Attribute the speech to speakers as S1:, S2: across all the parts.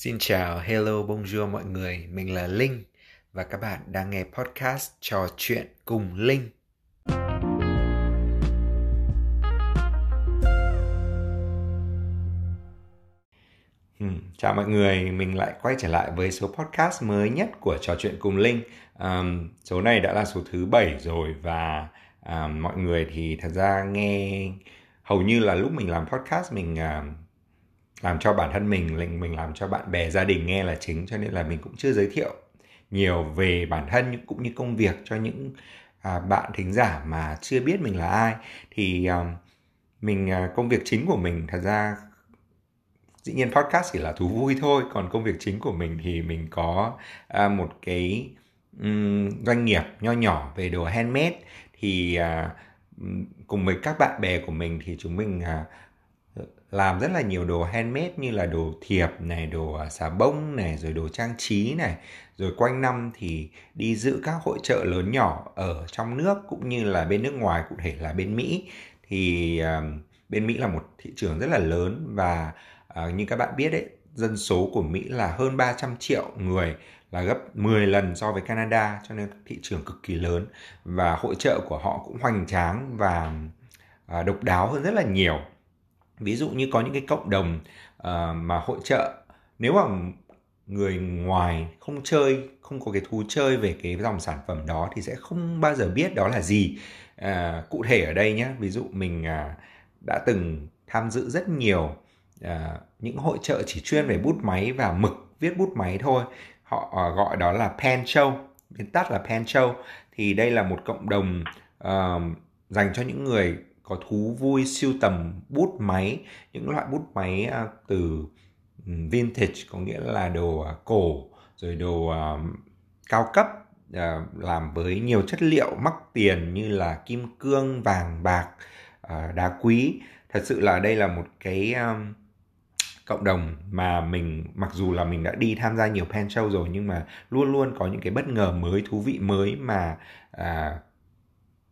S1: Xin chào, hello, bonjour mọi người, mình là Linh và các bạn đang nghe podcast trò chuyện cùng Linh. Hmm, chào mọi người, mình lại quay trở lại với số podcast mới nhất của trò chuyện cùng Linh. Um, số này đã là số thứ 7 rồi và um, mọi người thì thật ra nghe hầu như là lúc mình làm podcast mình uh, làm cho bản thân mình mình làm cho bạn bè gia đình nghe là chính cho nên là mình cũng chưa giới thiệu nhiều về bản thân cũng như công việc cho những à, bạn thính giả mà chưa biết mình là ai. Thì à, mình à, công việc chính của mình thật ra dĩ nhiên podcast chỉ là thú vui thôi còn công việc chính của mình thì mình có à, một cái um, doanh nghiệp nho nhỏ về đồ handmade. Thì à, cùng với các bạn bè của mình thì chúng mình à, làm rất là nhiều đồ handmade như là đồ thiệp này, đồ à, xà bông này, rồi đồ trang trí này. Rồi quanh năm thì đi dự các hội trợ lớn nhỏ ở trong nước cũng như là bên nước ngoài, cụ thể là bên Mỹ. Thì uh, bên Mỹ là một thị trường rất là lớn và uh, như các bạn biết đấy, dân số của Mỹ là hơn 300 triệu người là gấp 10 lần so với Canada cho nên thị trường cực kỳ lớn và hội trợ của họ cũng hoành tráng và uh, độc đáo hơn rất là nhiều ví dụ như có những cái cộng đồng uh, mà hội trợ nếu mà người ngoài không chơi không có cái thú chơi về cái dòng sản phẩm đó thì sẽ không bao giờ biết đó là gì. À, cụ thể ở đây nhé ví dụ mình à, đã từng tham dự rất nhiều à, những hội trợ chỉ chuyên về bút máy và mực viết bút máy thôi. Họ à, gọi đó là pen show viết tắt là pen show thì đây là một cộng đồng uh, dành cho những người có thú vui siêu tầm bút máy những loại bút máy à, từ vintage có nghĩa là đồ à, cổ rồi đồ à, cao cấp làm với nhiều chất liệu mắc tiền như là kim cương vàng bạc đá quý. Thật sự là đây là một cái cộng đồng mà mình mặc dù là mình đã đi tham gia nhiều pen show rồi nhưng mà luôn luôn có những cái bất ngờ mới thú vị mới mà à,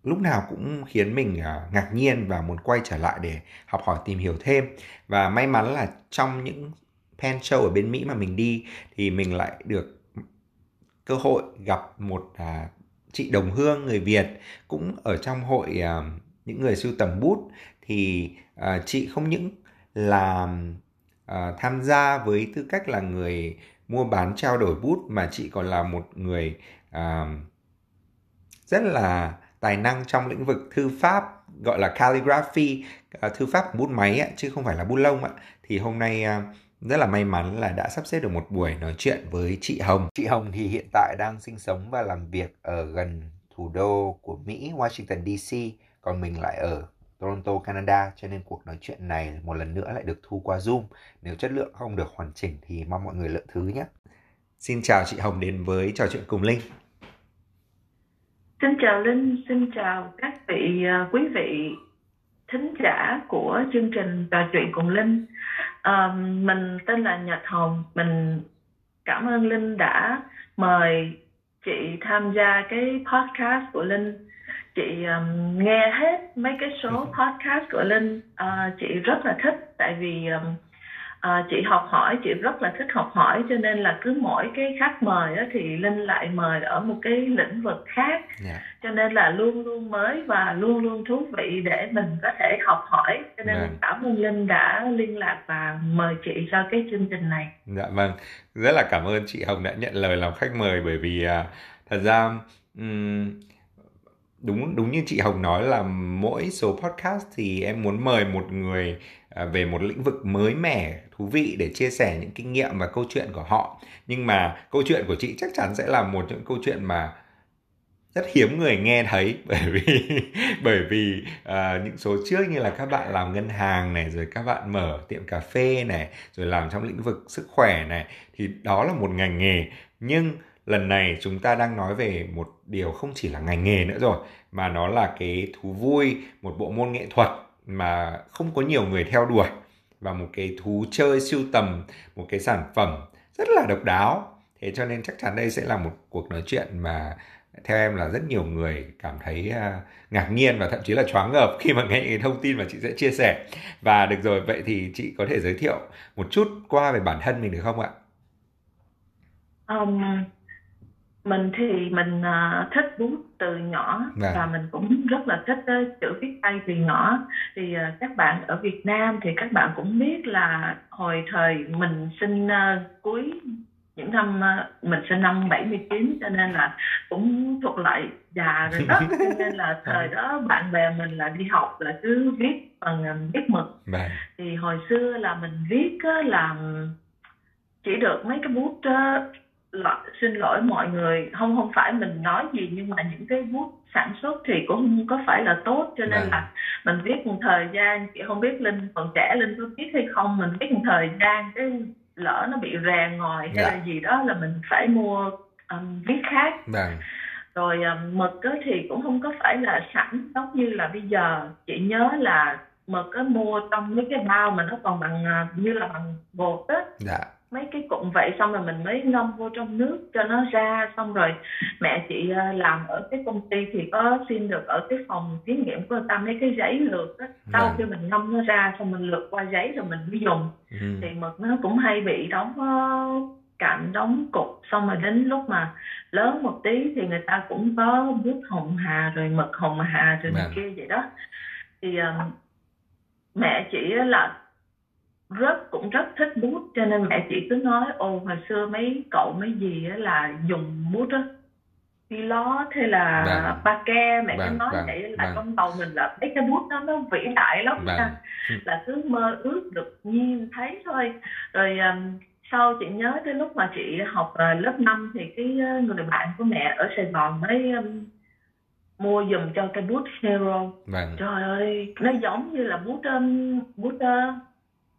S1: lúc nào cũng khiến mình à, ngạc nhiên và muốn quay trở lại để học hỏi tìm hiểu thêm. Và may mắn là trong những pen show ở bên Mỹ mà mình đi thì mình lại được cơ hội gặp một à, chị đồng hương người Việt. Cũng ở trong hội à, những người sưu tầm bút thì à, chị không những là à, tham gia với tư cách là người mua bán trao đổi bút mà chị còn là một người à, rất là tài năng trong lĩnh vực thư pháp gọi là calligraphy uh, thư pháp bút máy ấy, chứ không phải là bút lông ấy. thì hôm nay uh, rất là may mắn là đã sắp xếp được một buổi nói chuyện với chị Hồng. Chị Hồng thì hiện tại đang sinh sống và làm việc ở gần thủ đô của Mỹ, Washington DC, còn mình lại ở Toronto, Canada, cho nên cuộc nói chuyện này một lần nữa lại được thu qua Zoom. Nếu chất lượng không được hoàn chỉnh thì mong mọi người lượng thứ nhé. Xin chào chị Hồng đến với trò chuyện cùng Linh.
S2: Xin chào Linh, xin chào các vị uh, quý vị thính giả của chương trình trò chuyện cùng Linh. Uh, mình tên là Nhật Hồng, mình cảm ơn Linh đã mời chị tham gia cái podcast của Linh. Chị um, nghe hết mấy cái số podcast của Linh, uh, chị rất là thích tại vì um, à, chị học hỏi chị rất là thích học hỏi cho nên là cứ mỗi cái khách mời á, thì linh lại mời ở một cái lĩnh vực khác yeah. Dạ. cho nên là luôn luôn mới và luôn luôn thú vị để mình có thể học hỏi cho nên yeah. Vâng. cảm ơn linh đã liên lạc và mời chị cho cái chương trình này
S1: dạ vâng rất là cảm ơn chị hồng đã nhận lời làm khách mời bởi vì uh, thật ra um, đúng đúng như chị Hồng nói là mỗi số podcast thì em muốn mời một người À, À, về một lĩnh vực mới mẻ thú vị để chia sẻ những kinh nghiệm và câu chuyện của họ. Nhưng mà câu chuyện của chị chắc chắn sẽ là một những câu chuyện mà rất hiếm người nghe thấy bởi vì bởi vì uh, những số trước như là các bạn làm ngân hàng này rồi các bạn mở tiệm cà phê này rồi làm trong lĩnh vực sức khỏe này thì đó là một ngành nghề. Nhưng lần này chúng ta đang nói về một điều không chỉ là ngành nghề nữa rồi mà nó là cái thú vui một bộ môn nghệ thuật mà không có nhiều người theo đuổi và một cái thú chơi siêu tầm một cái sản phẩm rất là độc đáo. Thế cho nên chắc chắn đây sẽ là một cuộc nói chuyện mà theo em là rất nhiều người cảm thấy uh, ngạc nhiên và thậm chí là choáng ngợp khi mà nghe những cái thông tin mà chị sẽ chia sẻ. Và được rồi vậy thì chị có thể giới thiệu một chút qua về bản thân mình được không ạ?
S2: Um, mình thì mình uh, thích bút từ nhỏ
S1: Vâng.
S2: và mình cũng rất là thích uh, chữ viết tay từ nhỏ. Thì uh, các bạn ở Việt Nam thì các bạn cũng biết là hồi thời mình sinh uh, cuối những năm uh, mình sinh năm 79 cho nên là cũng thuộc lại già rồi đó. Cho nên là thời đó bạn bè mình là đi học là cứ viết bằng uh, viết mực.
S1: Vâng
S2: thì hồi xưa là mình viết á, là chỉ được mấy cái bút á, lọ- xin lỗi mọi người. Không không phải mình nói gì nhưng mà những cái bút sản xuất thì cũng không có phải là tốt. Cho nên
S1: Vâng.
S2: là mình viết một thời gian chị không biết linh còn trẻ linh có biết hay không mình viết một thời gian cái lỡ nó bị rè ngòi hay
S1: Dạ.
S2: là gì đó là mình phải mua um, viết khác.
S1: Vâng.
S2: Rồi à, mực á thì cũng không có phải là sẵn giống như là bây giờ. Chị nhớ là mực á mua trong mấy cái bao mà nó còn bằng à, như là bằng bột á.
S1: Dạ
S2: mấy cái cụm vậy xong rồi mình mới ngâm vô trong nước cho nó ra xong rồi mẹ chị à, làm ở cái công ty thì có xin được ở cái phòng thí nghiệm của người ta mấy cái giấy lược á sau
S1: Vâng.
S2: khi mình ngâm nó ra xong mình lược qua giấy rồi mình mới dùng
S1: ừ.
S2: thì mực nó cũng hay bị đóng ờ, cạnh đóng cục xong rồi đến lúc mà lớn một tí thì người ta cũng có bút hồng hà rồi mực hồng hà rồi này
S1: Vâng.
S2: kia vậy đó thì ờ, mẹ chị á là rất cũng rất thích bút cho nên mẹ chị cứ nói ồ hồi xưa mấy cậu mấy gì á là dùng bút á. Pilot hay là
S1: Vâng.
S2: ba ke mẹ cứ
S1: Vâng,
S2: nói
S1: vâng,
S2: vậy là
S1: vâng.
S2: trong đầu mình là mấy cái bút đó nó vĩ đại lắm nha. Là cứ mơ ước được nhìn thấy thôi. Rồi um, sau chị nhớ tới lúc mà chị học uh, lớp 5 thì cái uh, người bạn của mẹ ở Sài Gòn mới um, mua giùm cho cái bút Hero.
S1: Vâng.
S2: Trời ơi nó giống như là bút um, bút uh,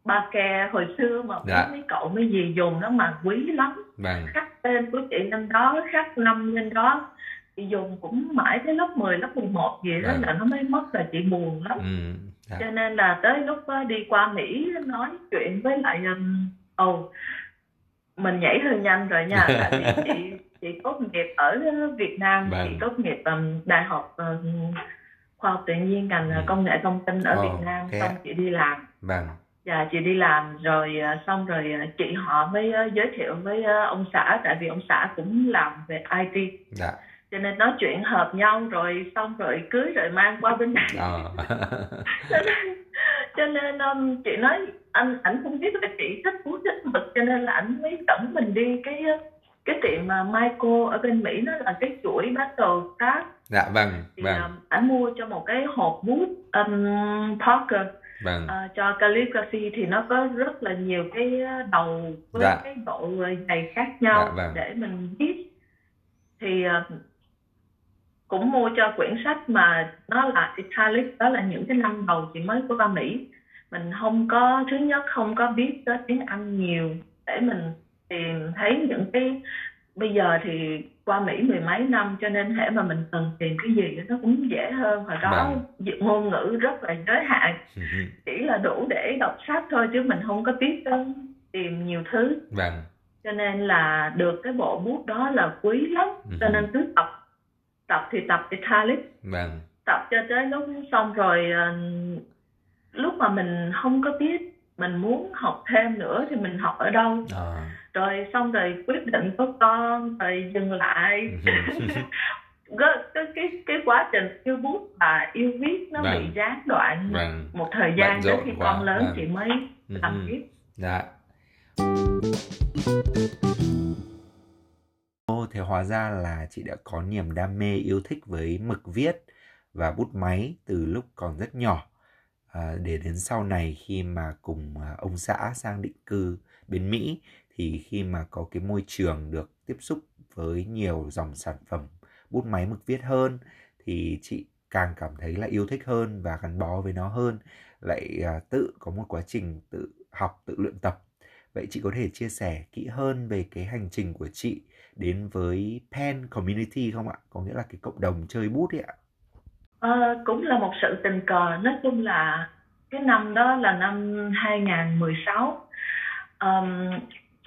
S2: ba ke hồi xưa mà
S1: Dạ.
S2: mấy cậu mấy gì dùng nó mà quý lắm
S1: vâng
S2: khắc tên của chị năm đó khắc năm lên đó chị dùng cũng mãi tới lớp 10, lớp 11 gì đó
S1: Vâng.
S2: là nó mới mất là chị buồn lắm
S1: ừ. dạ.
S2: cho nên là tới lúc đi qua Mỹ nói chuyện với lại um, ồ mình nhảy hơi nhanh rồi nha tại vì chị chị tốt nghiệp ở Việt Nam
S1: Vâng.
S2: chị tốt nghiệp um, đại học um, khoa học tự nhiên ngành
S1: Ừ.
S2: công nghệ thông tin ở
S1: Ồ,
S2: Việt Nam
S1: thế
S2: xong chị đi làm
S1: vâng
S2: Dạ chị đi làm rồi ờ, xong rồi ờ, chị họ mới ờ, giới thiệu với ông xã tại vì ông xã cũng làm về IT
S1: dạ.
S2: Cho nên nói chuyện hợp nhau rồi xong rồi cưới rồi mang qua bên này.
S1: Ờ.
S2: cho nên, cho nên um, chị nói anh ảnh không biết là chị thích bút thích mực cho nên là ảnh mới dẫn mình đi cái cái tiệm mà Michael ở bên Mỹ nó là cái chuỗi Battle Craft
S1: dạ vâng
S2: thì
S1: vâng.
S2: ảnh mua cho một cái hộp bút um, Parker
S1: vâng
S2: Ờ, cho calligraphy thì nó có rất là nhiều cái ờ, đầu với
S1: Dạ.
S2: cái độ dày khác nhau
S1: Dạ, vâng.
S2: để mình viết thì ờ, cũng mua cho quyển sách mà nó là italic đó là những cái năm đầu chị mới qua Mỹ mình không có thứ nhất không có biết tới tiếng Anh nhiều để mình tìm thấy những cái bây giờ thì qua Mỹ mười mấy năm cho nên hệ mà mình cần tìm cái gì nó cũng dễ hơn. Hồi đó ngôn ngữ rất là giới hạn
S1: Ừ.
S2: chỉ là đủ để đọc sách thôi chứ mình không có biết tìm nhiều thứ.
S1: Vâng.
S2: Cho nên là được cái bộ bút đó là quý lắm
S1: Ừ.
S2: cho nên cứ tập tập thì tập italic.
S1: Vâng.
S2: Tập cho tới lúc xong rồi ờ, lúc mà mình không có biết mình muốn học thêm nữa thì mình học ở đâu.
S1: Ờ.
S2: rồi xong rồi quyết định có con rồi dừng lại
S1: Ừ.
S2: cái cái cái, quá trình yêu bút và yêu viết nó
S1: Vâng.
S2: bị gián đoạn
S1: vâng
S2: một thời gian tới
S1: rộn
S2: khi
S1: quá,
S2: con lớn
S1: vâng.
S2: chị mới
S1: Ừ.
S2: làm tiếp
S1: Dạ. Ô, thế hóa ra là chị đã có niềm đam mê yêu thích với mực viết và bút máy từ lúc còn rất nhỏ. À, để đến sau này khi mà cùng à, ông xã sang định cư bên Mỹ thì khi mà có cái môi trường được tiếp xúc với nhiều dòng sản phẩm bút máy mực viết hơn thì chị càng cảm thấy là yêu thích hơn và gắn bó với nó hơn. Lại à, tự có một quá trình tự học tự luyện tập. Vậy chị có thể chia sẻ kỹ hơn về cái hành trình của chị đến với pen community không ạ? Có nghĩa là cái cộng đồng chơi bút ấy ạ.
S2: À, cũng là một sự tình cờ. Nói chung là cái năm đó là năm 2016 um,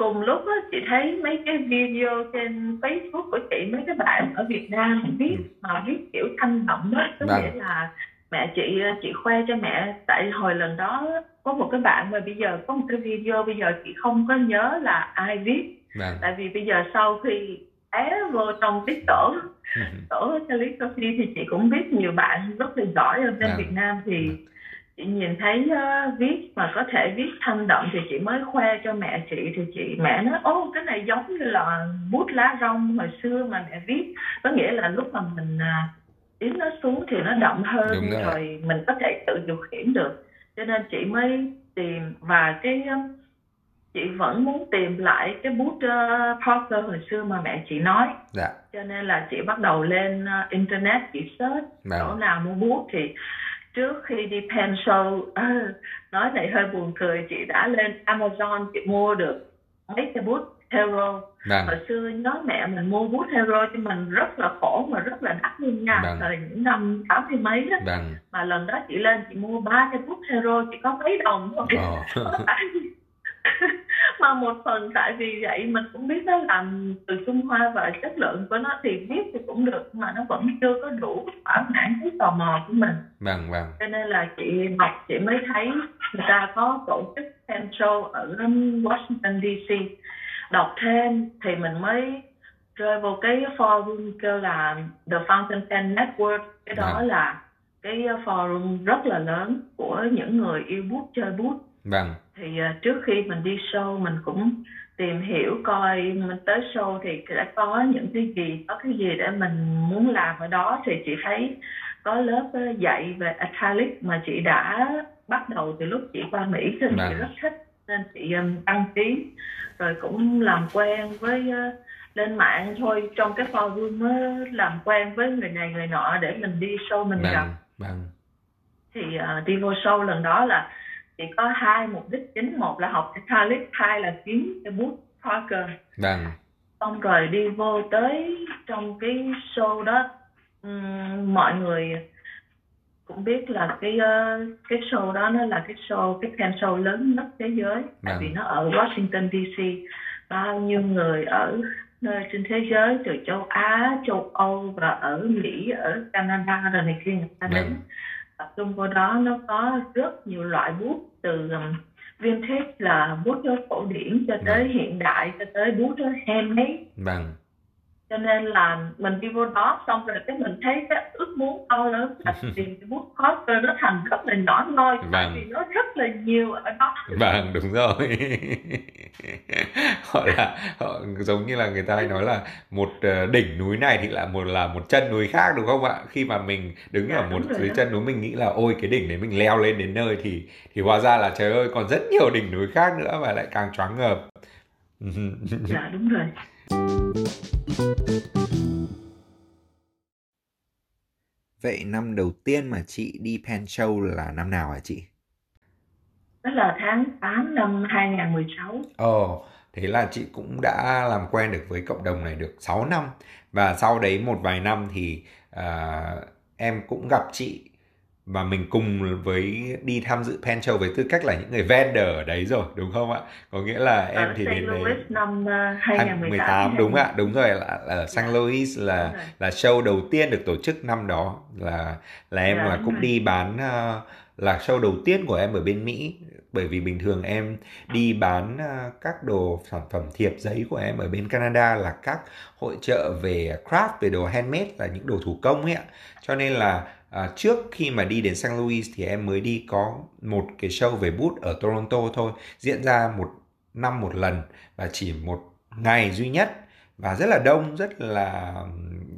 S2: cùng lúc á, chị thấy mấy cái video trên Facebook của chị mấy cái bạn ở Việt Nam viết mà viết kiểu thanh động đó có
S1: Vâng.
S2: nghĩa là mẹ chị chị khoe cho mẹ tại hồi lần đó có một cái bạn mà bây giờ có một cái video bây giờ chị không có nhớ là ai viết vâng. tại vì bây giờ sau khi é vô trong cái tổ tổ calligraphy thì chị cũng biết nhiều bạn rất là giỏi ở bên vâng. Việt Nam thì vâng. Chị nhìn thấy uh, viết mà có thể viết thanh đậm thì chị mới khoe cho mẹ chị thì chị mẹ nói ô cái này giống như là bút lá rong hồi xưa mà mẹ viết có nghĩa là lúc mà mình uh, nó xuống thì nó đậm hơn rồi. rồi mình có thể tự điều khiển được cho nên chị mới tìm và cái uh, chị vẫn muốn tìm lại cái bút uh, Parker hồi xưa mà mẹ chị nói dạ. cho nên là chị bắt đầu lên uh, internet chị search dạ. chỗ nào mua bút thì trước khi đi pen show uh, nói này hơi buồn cười chị đã lên Amazon chị mua được mấy cái bút hero Vâng. Hồi xưa nhớ mẹ mình mua bút hero cho mình rất là khổ mà rất là đắt luôn nha. Vâng. Thời những năm tám mươi mấy đó. Vâng. Mà lần đó chị lên chị mua ba cái bút hero chỉ có mấy đồng thôi. Oh. mà một phần tại vì vậy mình cũng biết nó làm từ Trung Hoa và chất lượng của nó thì viết thì cũng được mà nó vẫn chưa có đủ thỏa mãn cái tò mò của mình.
S1: Vâng vâng.
S2: Cho nên là chị đọc chị mới thấy người ta có tổ chức pen show ở Washington DC đọc thêm thì mình mới rơi vào cái forum kêu là The Fountain Pen Network. Cái đó vâng. là cái forum rất là lớn của những người yêu bút chơi bút. Vâng thì uh, trước khi mình đi show mình cũng tìm hiểu coi mình tới show thì sẽ có những cái gì có cái gì để mình muốn làm ở đó. Thì chị thấy có lớp dạy về acrylic mà chị đã bắt đầu từ lúc chị qua Mỹ thì chị rất thích nên chị đăng ký. Rồi cũng làm quen với lên mạng thôi trong cái forum uh, làm quen với người này người nọ để mình đi show mình vâng, gặp. vâng. thì uh, đi vô show lần đó là chỉ có hai mục đích chính. Một là học Catholic hai là kiếm cái bút Parker vâng. Xong rồi đi vô tới trong cái show đó. Um, mọi người cũng biết là cái uh, cái show đó nó là cái show cái pen show lớn nhất thế giới. Vâng. tại vì nó ở Washington DC bao nhiêu người ở nơi trên thế giới từ châu Á, châu Âu và ở Mỹ, ở Canada rồi này kia người ta đến. Vâng tập trung vào đó nó có rất nhiều loại bút từ um, vintage là bút cổ điển cho tới vâng. hiện đại cho tới bút handmade vâng cho nên là mình đi vô đó xong rồi cái mình thấy cái ước muốn to lớn là cái bút Coster nó thành rất là nhỏ nhoi vâng. vì nó rất là nhiều ở đó.
S1: Vâng đúng rồi. Họ là họ giống như là người ta hay nói là một ờ, đỉnh núi này thì là một là một chân núi khác đúng không ạ? Khi mà mình đứng dạ, ở một dưới đó. chân núi mình nghĩ là ôi cái đỉnh đấy mình leo lên đến nơi thì thì hóa ra là trời ơi còn rất nhiều đỉnh núi khác nữa và lại càng choáng ngợp.
S2: Dạ đúng rồi
S1: Vậy năm đầu tiên mà chị đi Pen Show là năm nào hả chị?
S2: Đó là tháng 8 năm 2016.
S1: Ồ, thế là chị cũng đã làm quen được với cộng đồng này được 6 năm. Và sau đấy một vài năm thì uh, em cũng gặp chị và mình cùng với đi tham dự Pen Show với tư cách là những người vendor ở đấy rồi đúng không ạ? Có nghĩa là em
S2: ở
S1: thì
S2: đến đấy năm 2018
S1: ờ, đúng ạ, đúng rồi là ở St. Yeah. Louis là là show đầu tiên được tổ chức năm đó là là em yeah, là cũng rồi. đi bán uh, là show đầu tiên của em ở bên Mỹ bởi vì bình thường em đi bán các đồ sản phẩm thiệp giấy của em ở bên Canada là các hội trợ về craft về đồ handmade là những đồ thủ công ấy ạ. Cho nên là à, trước khi mà đi đến St. Louis thì em mới đi có một cái show về bút ở Toronto thôi diễn ra một năm một lần và chỉ một ngày duy nhất và rất là đông rất là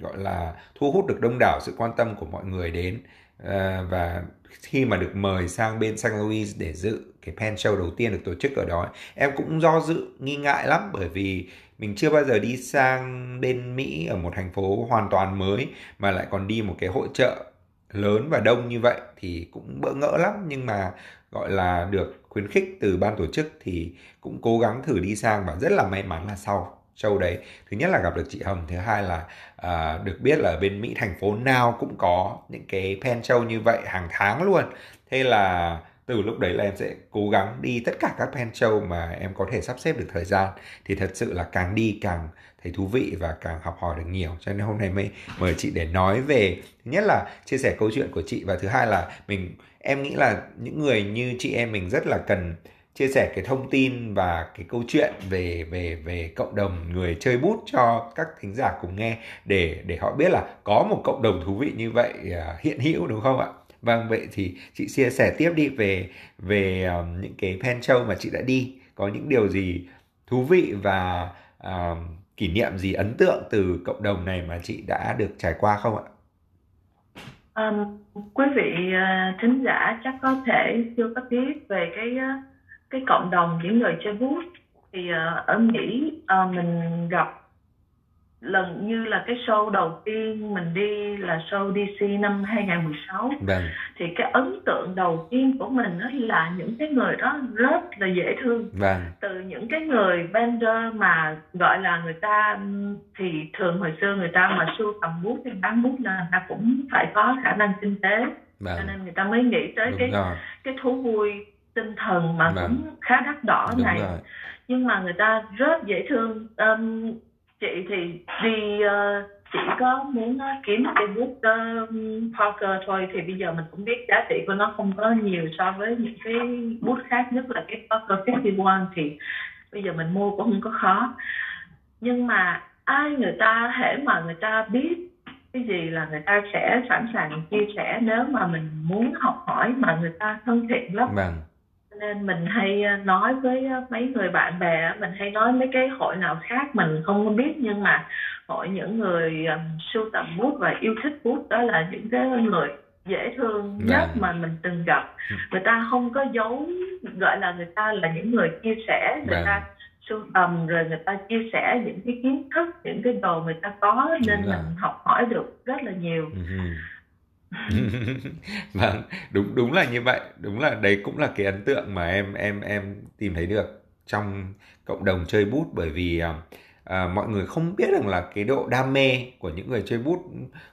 S1: gọi là thu hút được đông đảo sự quan tâm của mọi người đến à, và khi mà được mời sang bên St. Louis để dự cái pen show đầu tiên được tổ chức ở đó em cũng do dự nghi ngại lắm bởi vì mình chưa bao giờ đi sang bên Mỹ ở một thành phố hoàn toàn mới mà lại còn đi một cái hội trợ lớn và đông như vậy thì cũng bỡ ngỡ lắm. Nhưng mà gọi là được khuyến khích từ ban tổ chức thì cũng cố gắng thử đi sang và rất là may mắn là sau show đấy. Thứ nhất là gặp được chị Hồng thứ hai là à, được biết là ở bên Mỹ thành phố nào cũng có những cái pen show như vậy hàng tháng luôn. Thế là từ lúc đấy là em sẽ cố gắng đi tất cả các pen show mà em có thể sắp xếp được thời gian thì thật sự là càng đi càng thấy thú vị và càng học hỏi được nhiều cho nên hôm nay mới mời chị để nói về, thứ nhất là chia sẻ câu chuyện của chị và thứ hai là mình, em nghĩ là những người như chị em mình rất là cần chia sẻ cái thông tin và cái câu chuyện về về về cộng đồng người chơi bút cho các thính giả cùng nghe để để họ biết là có một cộng đồng thú vị như vậy à, hiện hữu đúng không ạ? Vâng vậy thì chị chia sẻ tiếp đi về về um, những cái pen show mà chị đã đi có những điều gì thú vị và uh, kỷ niệm gì ấn tượng từ cộng đồng này mà chị đã được trải qua không ạ?
S2: Um, quý vị uh, thính giả chắc có thể chưa có biết về cái uh, cái cộng đồng những người chơi bút thì uh, ở Mỹ uh, mình gặp lần như là cái show đầu tiên mình đi là show DC năm 2016
S1: vâng.
S2: thì cái ấn tượng đầu tiên của mình đó là những cái người đó rất là dễ thương
S1: vâng.
S2: từ những cái người vendor mà gọi là người ta thì thường hồi xưa người ta mà sưu tầm bút thì bán bút là người ta cũng phải có khả năng kinh tế vâng. cho nên người ta mới nghĩ tới Đúng cái rồi. cái thú vui tinh thần mà vâng. cũng khá đắt đỏ Đúng này rồi. nhưng mà người ta rất dễ thương um, chị thì đi uh, chỉ có muốn uh, kiếm cái bút uh, ờ, Parker thôi. Thì bây giờ mình cũng biết giá trị của nó không có nhiều so với những cái bút khác nhất là cái Parker 51 thì bây giờ mình mua cũng không có khó. Nhưng mà ai người ta hễ mà người ta biết cái gì là người ta sẽ sẵn sàng chia sẻ. Nếu mà mình muốn học hỏi mà người ta thân thiện lắm.
S1: Vâng
S2: nên mình hay ờ, nói với ờ, mấy người bạn bè mình hay nói mấy cái hội nào khác mình không biết nhưng mà hội những người um, sưu tầm bút và yêu thích bút đó là những cái người dễ thương nhất. Dạ. mà mình từng gặp ừ. người ta không có giấu gọi là người ta là những người chia sẻ người. Dạ. ta sưu tầm rồi người ta chia sẻ những cái kiến thức những cái đồ người ta có nên. Dạ. mình học hỏi được rất là nhiều uh-huh.
S1: vâng đúng đúng là như vậy. Đúng là đấy cũng là cái ấn tượng mà em em em tìm thấy được trong cộng đồng chơi bút. Bởi vì à, à, mọi người không biết rằng là cái độ đam mê của những người chơi bút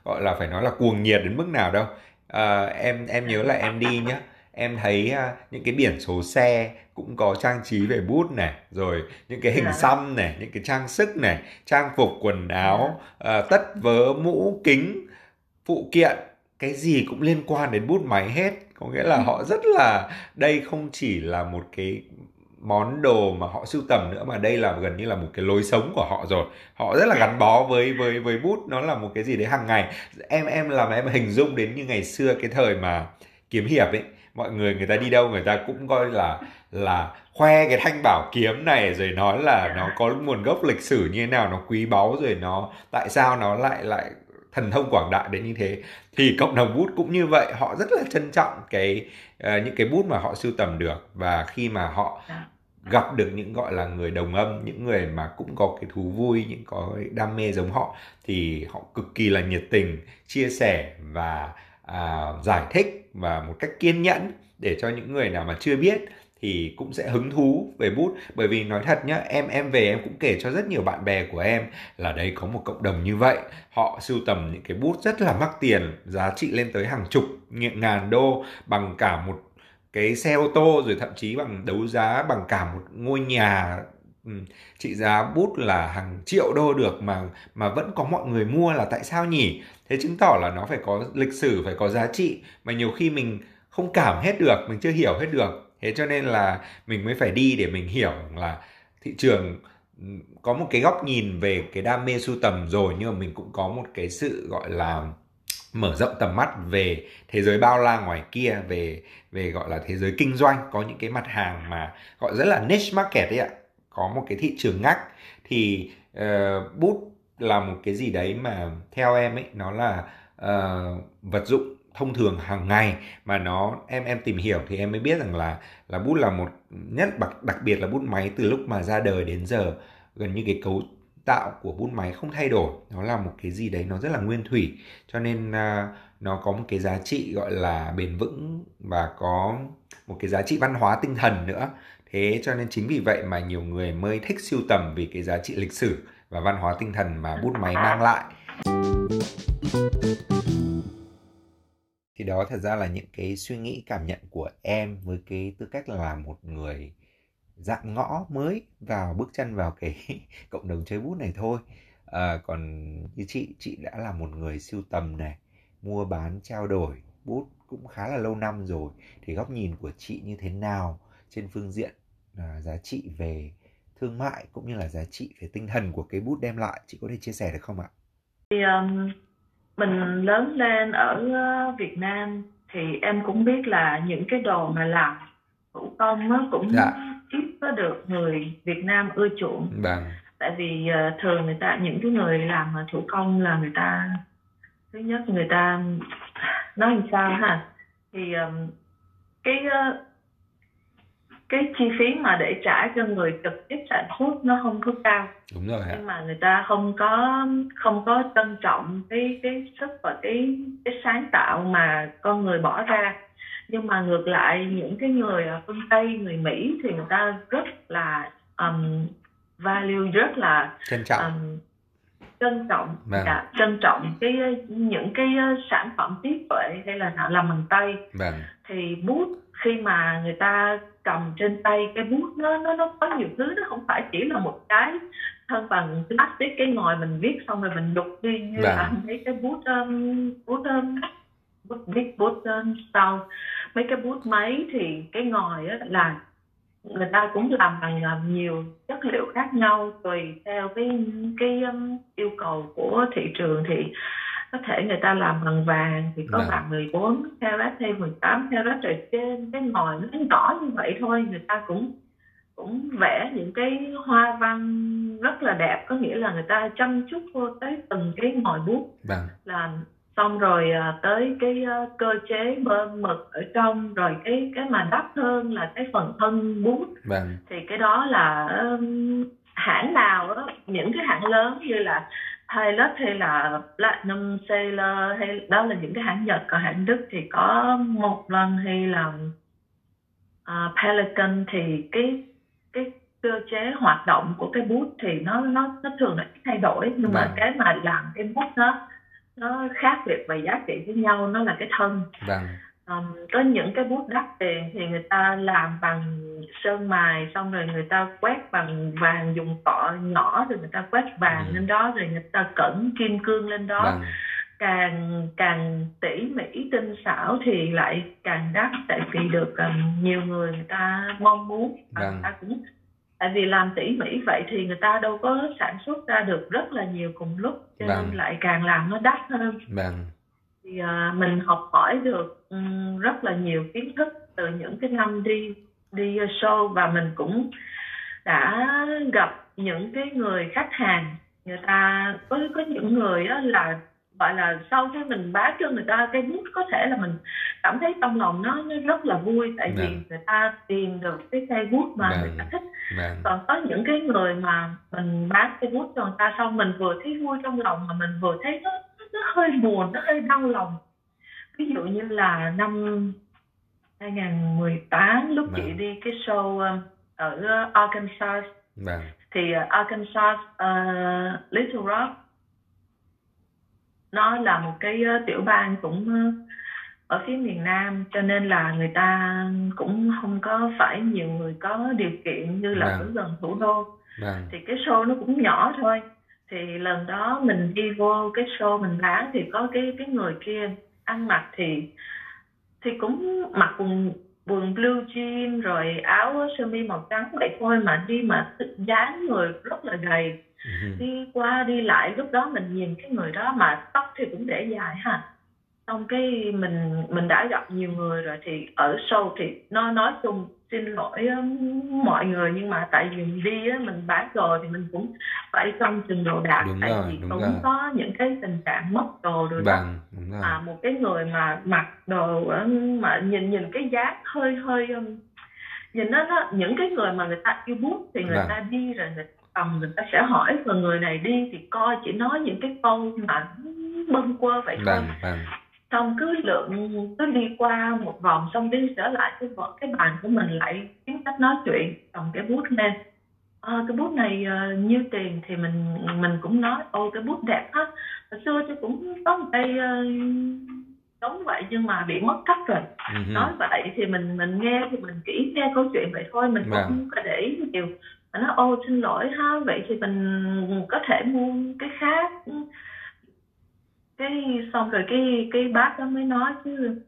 S1: gọi là phải nói là cuồng nhiệt đến mức nào đâu. À, em em nhớ là em đi nhá. Em thấy uh, những cái biển số xe cũng có trang trí về bút này rồi những cái hình dạ. xăm này những cái trang sức này trang phục quần áo uh, tất vớ mũ kính phụ kiện cái gì cũng liên quan đến bút máy hết. Có nghĩa là họ rất là đây không chỉ là một cái món đồ mà họ sưu tầm nữa mà đây là gần như là một cái lối sống của họ rồi. Họ rất là gắn bó với với với bút. Nó là một cái gì đấy hàng ngày. Em em làm em hình dung đến như ngày xưa cái thời mà kiếm hiệp ấy. Mọi người người ta đi đâu người ta cũng coi là là khoe cái thanh bảo kiếm này rồi nói là nó có nguồn gốc lịch sử như thế nào nó quý báu rồi nó tại sao nó lại lại thần thông quảng đại đến như thế. Thì cộng đồng bút cũng như vậy họ rất là trân trọng cái uh, những cái bút mà họ sưu tầm được. Và khi mà họ gặp được những gọi là người đồng âm những người mà cũng có cái thú vui những có đam mê giống họ thì họ cực kỳ là nhiệt tình chia sẻ và uh, giải thích và một cách kiên nhẫn để cho những người nào mà chưa biết thì cũng sẽ hứng thú về bút. Bởi vì nói thật nhá, em em về em cũng kể cho rất nhiều bạn bè của em là đây có một cộng đồng như vậy. Họ sưu tầm những cái bút rất là mắc tiền, giá trị lên tới hàng chục ngàn đô, bằng cả một cái xe ô tô, rồi thậm chí bằng đấu giá, bằng cả một ngôi nhà. Ừ, trị giá bút là hàng triệu đô được mà mà vẫn có mọi người mua là tại sao nhỉ? Thế chứng tỏ là nó phải có lịch sử, phải có giá trị mà nhiều khi mình không cảm hết được, mình chưa hiểu hết được thế cho nên là mình mới phải đi để mình hiểu là thị trường ừ, có một cái góc nhìn về cái đam mê sưu tầm rồi nhưng mà mình cũng có một cái sự gọi là mở rộng tầm mắt về thế giới bao la ngoài kia về về gọi là thế giới kinh doanh. Có những cái mặt hàng mà gọi rất là niche market ấy ạ có một cái thị trường ngách. Thì uh, bút là một cái gì đấy mà theo em ấy nó là uh, vật dụng thông thường hàng ngày mà nó em em tìm hiểu thì em mới biết rằng là là bút là một nhất đặc đặc biệt là bút máy từ lúc mà ra đời đến giờ gần như cái cấu tạo của bút máy không thay đổi. Nó là một cái gì đấy nó rất là nguyên thủy cho nên uh, nó có một cái giá trị gọi là bền vững và có một cái giá trị văn hóa tinh thần nữa. Thế cho nên chính vì vậy mà nhiều người mới thích siêu tầm vì cái giá trị lịch sử và văn hóa tinh thần mà bút máy mang lại thì đó thật ra là những cái suy nghĩ cảm nhận của em với cái tư cách là một người dạng ngõ mới vào bước chân vào cái cộng đồng chơi bút này thôi à, còn như chị chị đã là một người siêu tầm này mua bán trao đổi bút cũng khá là lâu năm rồi thì góc nhìn của chị như thế nào trên phương diện à, giá trị về thương mại cũng như là giá trị về tinh thần của cái bút đem lại chị có thể chia sẻ được không ạ?
S2: Thì um, mình lớn lên ở ờ, Việt Nam thì em cũng biết là những cái đồ mà làm thủ công nó cũng dạ. ít có được người Việt Nam ưa chuộng. Vâng. Tại vì uh, thường người ta những cái người làm thủ công là người ta thứ nhất người ta nói làm sao ha thì um, cái uh, cái chi phí mà để trả cho người trực tiếp sản xuất nó không có cao.
S1: Đúng rồi
S2: nhưng mà người ta không có không có trân trọng cái cái sức và cái cái sáng tạo mà con người bỏ ra. Nhưng mà ngược lại những cái người ở phương tây người mỹ thì người ta rất là um, value rất là
S1: trân trọng. um,
S2: trân trọng vâng. dạ, trân trọng cái những cái sản phẩm trí tuệ hay là làm bằng tay vâng. thì bút khi mà người ta cầm trên tay cái bút nó nó nó có nhiều thứ nó không phải chỉ là một cái thân bằng plastic cái ngòi mình viết xong rồi mình đục đi như vâng. là mấy cái bút um, bút um, bút big bút um, sau mấy cái bút máy thì cái ngòi á, là người ta cũng làm bằng làm nhiều chất liệu khác nhau tùy theo cái cái um, yêu cầu của thị trường thì có thể người ta làm bằng vàng thì có Đà. Bằng 14 carat hay 18 carat rồi trên cái ngòi nó nhỏ như vậy thôi người ta cũng cũng vẽ những cái hoa văn rất là đẹp có nghĩa là người ta chăm chút vô tới từng cái ngòi bút Đà. Vâng. là xong rồi à, tới cái à, cơ chế bơm mực ở trong rồi cái cái mà đắt hơn là cái phần thân bút vâng. thì cái đó là hãng nào đó, những cái hãng lớn như là Pilot hay là Platinum Sailor hay đó là những cái hãng Nhật còn hãng Đức thì có một lần hay là uh, Pelican thì cái cái cơ chế hoạt động của cái bút thì nó nó nó thường là thay đổi nhưng mà vâng. cái mà làm cái bút nó nó khác biệt về giá trị với nhau nó là cái thân vâng. Um, có những cái bút đắt tiền thì người ta làm bằng sơn mài xong rồi người ta quét bằng vàng dùng cọ nhỏ rồi người ta quét vàng ừ. lên đó rồi người ta cẩn kim cương lên đó vâng. càng càng tỉ mỉ tinh xảo thì lại càng đắt tại vì được um, nhiều người người ta mong muốn vâng. người ta cũng tại vì làm tỉ mỉ vậy thì người ta đâu có sản xuất ra được rất là nhiều cùng lúc cho vâng. nên lại càng làm nó đắt hơn vâng. Thì uh, mình học hỏi được um, rất là nhiều kiến thức từ những cái năm đi đi show và mình cũng đã gặp những cái người khách hàng người ta có có những người đó là gọi là sau khi mình bán cho người ta cái bút có thể là mình cảm thấy trong lòng nó, nó rất là vui tại vì vâng. người ta tìm được cái cây bút mà Đà. người ta thích Đà. còn có những cái người mà mình bán cây bút cho người ta xong mình vừa thấy vui trong lòng mà mình vừa thấy nó nó hơi buồn nó hơi đau lòng ví dụ như là năm 2018 lúc vâng. chị đi cái show um, ở Arkansas vâng. thì uh, Arkansas uh, Little Rock nó là một cái uh, tiểu bang cũng ở phía miền Nam cho nên là người ta cũng không có phải nhiều người có điều kiện như là vâng. ở gần thủ đô vâng. thì cái show nó cũng nhỏ thôi thì lần đó mình đi vô cái show mình bán thì có cái cái người kia ăn mặc thì thì cũng mặc quần quần blue jean rồi áo sơ mi màu trắng vậy thôi mà đi mà dáng người rất là gầy ừ. đi qua đi lại lúc đó mình nhìn cái người đó mà tóc thì cũng để dài ha xong cái mình mình đã gặp nhiều người rồi thì ở show thì nó nói chung xin lỗi um, mọi người nhưng mà tại vì mình đi á mình bán rồi thì mình cũng phải trong chừng đồ đạc đúng tại rồi, vì cũng rồi. có những cái tình trạng mất đồ rồi vâng, đó đúng rồi. à một cái người mà mặc đồ mà nhìn nhìn cái giá hơi hơi um, nhìn nó, nó những cái người mà người ta yêu bút thì người vâng. ta đi rồi người tầm người ta sẽ hỏi và người này đi thì coi chỉ nói những cái câu mà bâng quơ vậy thôi vâng, vâng xong cứ lượng cứ đi qua một vòng xong đi trở lại cái vỏ cái bàn của mình lại kiếm cách nói chuyện cầm cái bút lên. À, cái bút này uh, nhiêu tiền thì mình mình cũng nói ô cái bút đẹp hết hồi xưa tôi cũng có một cây uh, giống vậy nhưng mà bị mất cắt rồi. Uh-huh. nói vậy thì mình mình nghe thì mình chỉ nghe câu chuyện vậy thôi mình yeah. không có để ý nhiều. Nó ô xin lỗi ha. Vậy thì mình có thể mua cái khác cái xong rồi cái cái bác đó mới nói chứ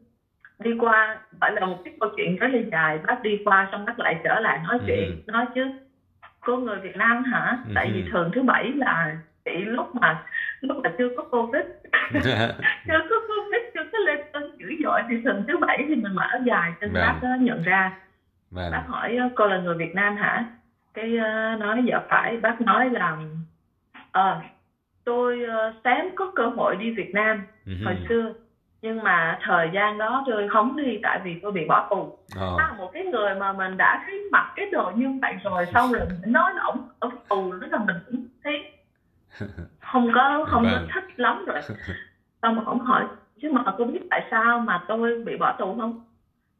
S2: đi qua phải là một cái câu chuyện rất là dài bác đi qua xong bác lại trở lại nói chuyện ừ. nói chứ cô người Việt Nam hả ừ. tại vì thường thứ bảy là chị lúc mà lúc mà chưa có covid chưa có covid chưa có lên cân dữ dội thì thường thứ bảy thì mình áo dài cho bác uh, nhận ra vâng. bác hỏi cô là người Việt Nam hả cái uh, nói dạ phải bác nói là ờ tôi uh, sáng có cơ hội đi Việt Nam uh-huh. hồi xưa nhưng mà thời gian đó tôi không đi tại vì tôi bị bỏ tù oh. là một cái người mà mình đã thấy mặc cái đồ như vậy rồi xong rồi nói là ổng ở tù đó là mình cũng thấy không có không có vâng. thích lắm rồi xong rồi ổng hỏi chứ mà tôi biết tại sao mà tôi bị bỏ tù không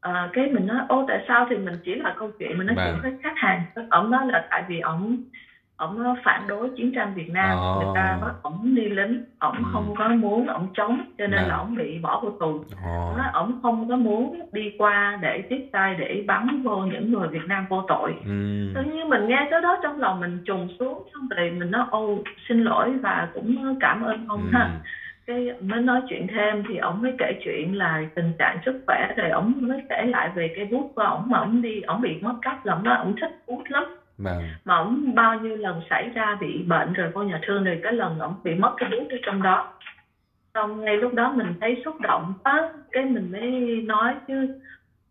S2: à, cái mình nói ô tại sao thì mình chỉ là câu chuyện mình nói chuyện vâng. với khách hàng ổng nói là tại vì ổng ổng phản đối chiến tranh Việt Nam oh. người ta nói ổng đi lính ổng ừ. không có muốn ổng chống cho nên yeah. là ổng bị bỏ vô tù oh. ổng nói ổng không có muốn đi qua để tiếp tay để bắn vô những người Việt Nam vô tội ừ. tự nhiên mình nghe tới đó trong lòng mình trùng xuống xong rồi mình nói ô xin lỗi và cũng cảm ơn ông ừ. ha cái mới nói chuyện thêm thì ổng mới kể chuyện là tình trạng sức khỏe rồi ổng mới kể lại về cái bút của ổng mà ổng đi ổng bị mất cắp là ổng nói ổng thích bút lắm Vâng. mà ổng bao nhiêu lần xảy ra bị bệnh rồi vô nhà thương rồi cái lần ổng bị mất cái bút ở trong đó xong ngay lúc đó mình thấy xúc động quá cái mình mới nói chứ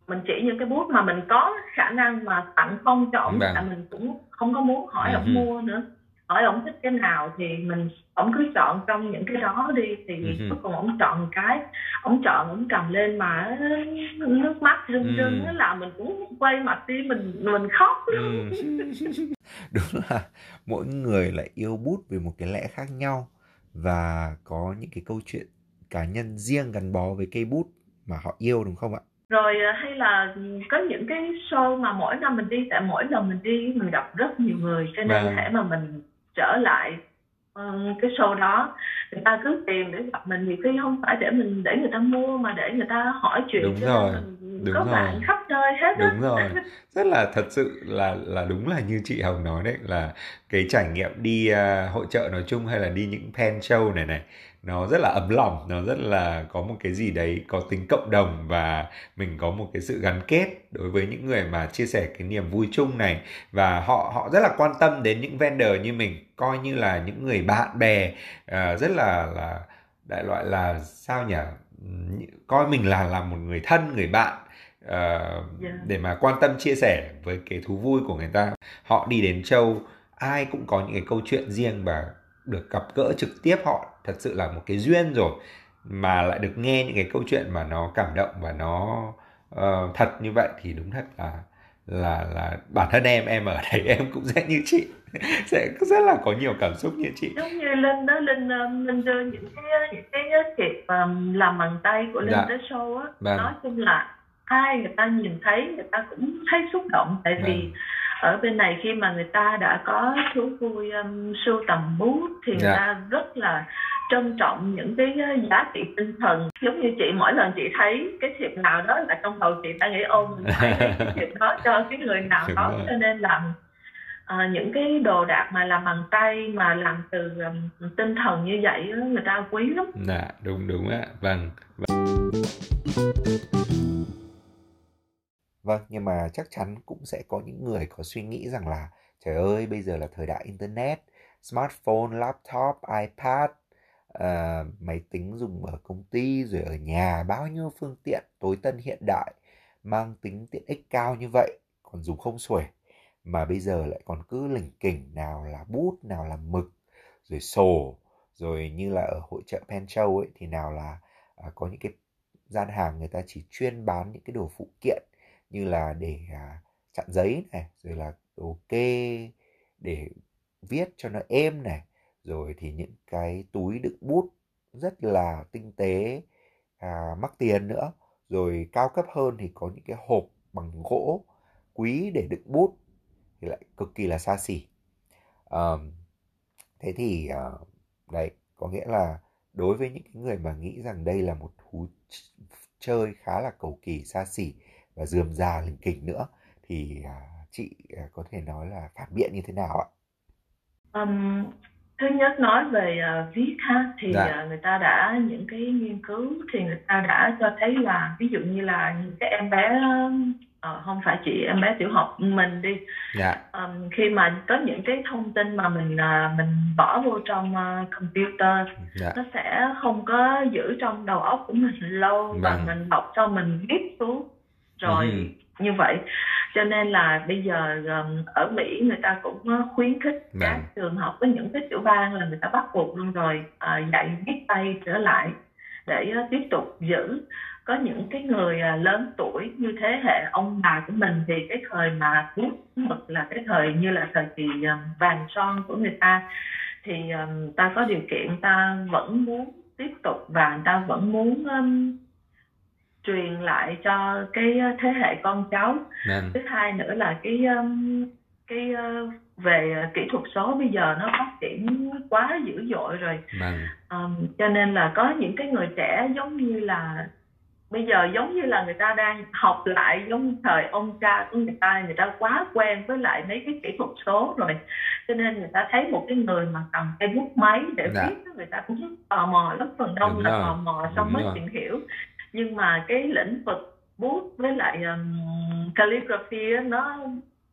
S2: mình chỉ những cái bút mà mình có khả năng mà tặng không cho ổng vâng. mình cũng không có muốn hỏi ừ. ổng mua nữa hỏi ổng thích cái nào thì mình ổng cứ chọn trong những cái đó đi thì uh-huh. cuối cùng ổng chọn cái ổng chọn ổng cầm lên mà nước mắt rưng uh-huh. rưng ừ. là mình cũng quay mặt đi mình mình khóc uh-huh.
S1: đúng là mỗi người lại yêu bút vì một cái lẽ khác nhau và có những cái câu chuyện cá nhân riêng gắn bó với cây bút mà họ yêu đúng không ạ
S2: rồi à, hay là có những cái show mà mỗi năm mình đi tại mỗi lần mình đi mình gặp rất nhiều người cho nên vâng. thể mà mình trở lại uh, cái show đó người ta cứ tìm để gặp mình thì khi không phải để mình để người ta mua mà để người ta hỏi chuyện
S1: đúng rồi đúng
S2: có
S1: rồi.
S2: bạn khắp nơi hết
S1: đúng đó. rồi rất là thật sự là là đúng là như chị hồng nói đấy là cái trải nghiệm đi uh, hội trợ nói chung hay là đi những pen show này này nó rất là ấm lòng nó rất là có một cái gì đấy có tính cộng đồng và mình có một cái sự gắn kết đối với những người mà chia sẻ cái niềm vui chung này. Và họ họ rất là quan tâm đến những vendor như mình coi như là những người bạn bè uh, rất là là đại loại là sao nhỉ? Coi mình là là một người thân người bạn uh, yeah. để mà quan tâm chia sẻ với cái thú vui của người ta. Họ đi đến châu ai cũng có những cái câu chuyện riêng và được gặp gỡ trực tiếp họ thật sự là một cái duyên rồi mà lại được nghe những cái câu chuyện mà nó cảm động và nó uh, thật như vậy thì đúng thật là là là bản thân em em ở đây em cũng sẽ như chị sẽ rất là có nhiều cảm xúc như chị
S2: giống như linh đó linh linh đưa những cái những cái thiệp um, làm bằng tay của linh dạ. tới show á vâng. nói chung là ai người ta nhìn thấy người ta cũng thấy xúc động tại vâng. vì ở bên này khi mà người ta đã có thú vui um, sưu tầm bút thì người dạ. ta rất là trân trọng những cái uh, giá trị tinh thần giống như chị mỗi lần chị thấy cái thiệp nào đó là trong đầu chị ta nghĩ ôm cái thiệp đó cho cái người nào đó cho nên là à, những cái đồ đạc mà làm bằng tay mà làm từ um, tinh thần như vậy người ta quý lắm.
S1: Dạ đúng đúng ạ. Vâng. vâng. Vâng, nhưng mà chắc chắn cũng sẽ có những người có suy nghĩ rằng là trời ơi, bây giờ là thời đại internet, smartphone, laptop, iPad, uh, máy tính dùng ở công ty rồi ở nhà bao nhiêu phương tiện tối tân hiện đại mang tính tiện ích cao như vậy còn dùng không xuể mà bây giờ lại còn cứ lỉnh kỉnh nào là bút nào là mực rồi sổ rồi như là ở hội trợ Pen Show ấy thì nào là uh, có những cái gian hàng người ta chỉ chuyên bán những cái đồ phụ kiện như là để à, chặn giấy này rồi là ok để viết cho nó êm này rồi thì những cái túi đựng bút rất là tinh tế à, mắc tiền nữa. Rồi cao cấp hơn thì có những cái hộp bằng gỗ quý để đựng bút thì lại cực kỳ là xa xỉ. À, thế thì à, đấy có nghĩa là đối với những cái người mà nghĩ rằng đây là một thú chơi khá là cầu kỳ xa xỉ và dườm già lình kỉnh nữa thì uh, chị uh, có thể nói là phản biện như thế nào ạ?
S2: Um, thứ nhất nói về uh, viết ha thì
S1: Dạ.
S2: uh, người ta đã những cái nghiên cứu thì người ta đã cho thấy là ví dụ như là những cái em bé ờ, không phải chỉ em bé tiểu học mình đi.
S1: Dạ.
S2: Ừm, khi mà có những cái thông tin mà mình à, mình bỏ vô trong à, computer
S1: dạ.
S2: nó sẽ không có giữ trong đầu óc của mình lâu và
S1: Vâng.
S2: mình đọc xong mình viết xuống rồi
S1: Ừ.
S2: như vậy cho nên là bây giờ ở Mỹ người ta cũng khuyến khích các
S1: Vâng.
S2: trường học với những cái tiểu bang là người ta bắt buộc luôn rồi à, dạy viết tay trở lại để ờ, tiếp tục giữ có những cái người à, lớn tuổi như thế hệ ông bà của mình thì cái thời mà bút mực là cái thời như là thời kỳ ừm, vàng son của người ta thì ta có điều kiện ta vẫn muốn tiếp tục và ta vẫn muốn ừm, truyền lại cho cái ờ, thế hệ con cháu
S1: vâng
S2: thứ hai nữa là cái cái ờ, về kỹ thuật số bây giờ nó phát triển quá dữ dội rồi um, cho nên là có những cái người trẻ giống như là bây giờ giống như là người ta đang học lại giống thời ông cha của người ta người ta quá quen với lại mấy cái kỹ thuật số rồi cho nên người ta thấy một cái người mà cầm cái bút máy để
S1: Dạ.
S2: viết người ta cũng tò mò lắm phần đông
S1: Đúng
S2: là
S1: rồi.
S2: tò mò xong
S1: Đúng
S2: mới
S1: rồi.
S2: tìm hiểu nhưng mà cái lĩnh vực bút với lại um, calligraphy á, nó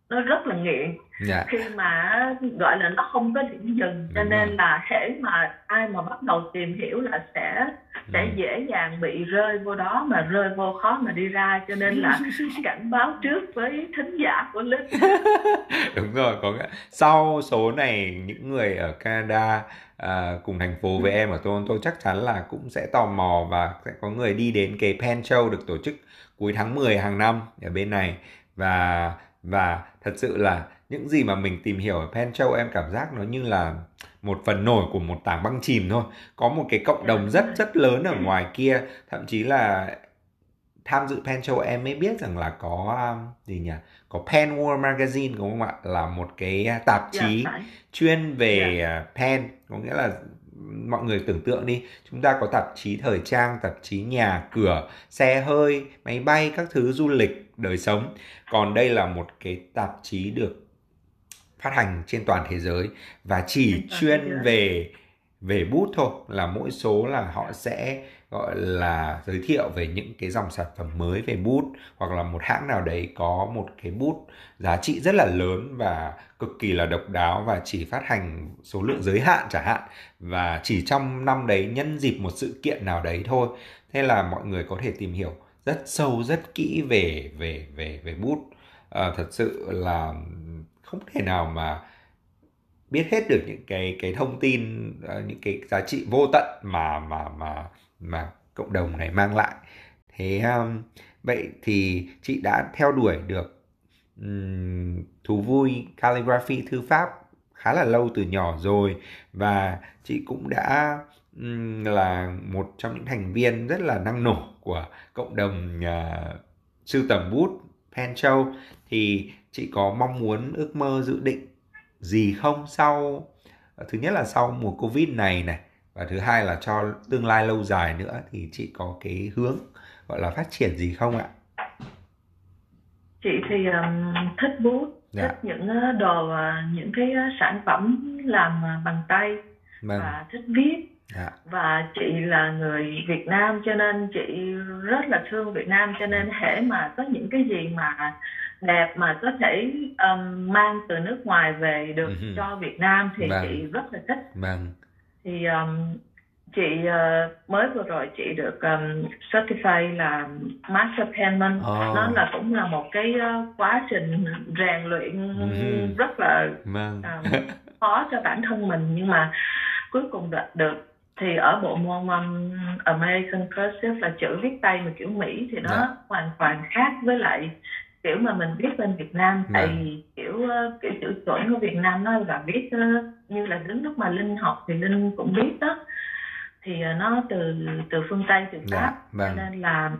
S2: nó rất là nghiện.
S1: Dạ.
S2: Khi mà gọi là nó không có điểm dừng cho
S1: Đúng
S2: nên
S1: rồi.
S2: là hễ mà ai mà bắt đầu tìm hiểu là sẽ sẽ
S1: Ừ.
S2: dễ dàng bị rơi vô đó mà rơi vô khó mà đi ra. Cho nên là cảnh báo trước với thính giả của linh.
S1: Đúng rồi có nghĩa sau số này những người ở Canada à, cùng thành phố với em ở Toronto chắc chắn là cũng sẽ tò mò và sẽ có người đi đến cái Pen Show được tổ chức cuối tháng 10 hàng năm ở bên này. Và và thật sự là những gì mà mình tìm hiểu ở Pen Show em cảm giác nó như là một phần nổi của một tảng băng chìm thôi. Có một cái cộng đồng rất rất lớn ở ngoài kia. Thậm chí là tham dự Pen Show em mới biết rằng là có um, gì nhỉ? Có Pen World Magazine đúng không ạ? Là một cái tạp
S2: Dạ,
S1: chí chuyên về à, pen. Có nghĩa là mọi người tưởng tượng đi chúng ta có tạp chí thời trang tạp chí nhà cửa xe hơi máy bay các thứ du lịch đời sống. Còn đây là một cái tạp chí được phát hành trên toàn thế giới và chỉ chuyên về về bút thôi là mỗi số là họ sẽ gọi là giới thiệu về những cái dòng sản phẩm mới về bút hoặc là một hãng nào đấy có một cái bút giá trị rất là lớn và cực kỳ là độc đáo và chỉ phát hành số lượng giới hạn chẳng hạn. Và chỉ trong năm đấy nhân dịp một sự kiện nào đấy thôi. Thế là mọi người có thể tìm hiểu rất sâu rất kỹ về về về về bút. À, thật sự là không thể nào mà biết hết được những cái cái thông tin ờ, những cái giá trị vô tận mà mà mà mà cộng đồng này mang lại. Thế um, vậy thì chị đã theo đuổi được um, thú vui calligraphy thư pháp khá là lâu từ nhỏ rồi và chị cũng đã là một trong những thành viên rất là năng nổ của cộng đồng à, sưu tầm bút pen show thì chị có mong muốn ước mơ dự định gì không sau thứ nhất là sau mùa covid này này và thứ hai là cho tương lai lâu dài nữa thì chị có cái hướng gọi là phát triển gì không ạ?
S2: Chị thì um, thích bút
S1: Dạ.
S2: thích những ờ, đồ ờ, những cái ờ, sản phẩm làm bằng tay
S1: vâng.
S2: và thích viết
S1: dạ
S2: và chị là người Việt Nam cho nên chị rất là thương Việt Nam cho nên hễ mà có những cái gì mà đẹp mà có thể um, mang từ nước ngoài về được
S1: Mhm.
S2: cho Việt Nam thì
S1: Vâng.
S2: chị rất là thích
S1: vâng
S2: thì um, chị ờ, mới vừa rồi chị được um, certify là master penman
S1: Ồ.
S2: nó là cũng là một cái ờ, quá trình rèn luyện
S1: Mhm.
S2: rất là
S1: vâng
S2: à, khó cho bản thân mình nhưng mà cuối cùng đạt được thì ở bộ môn um, American Cursive là chữ viết tay mà kiểu Mỹ thì nó
S1: Dạ.
S2: hoàn toàn khác với lại kiểu mà mình viết bên Việt Nam tại
S1: Dạ.
S2: vì kiểu uh, kiểu chữ chuẩn của Việt Nam nó là viết uh, như là đến lúc mà Linh học thì Linh cũng biết đó thì uh, nó từ từ phương Tây từ
S1: dạ
S2: Pháp cho
S1: vâng
S2: nên là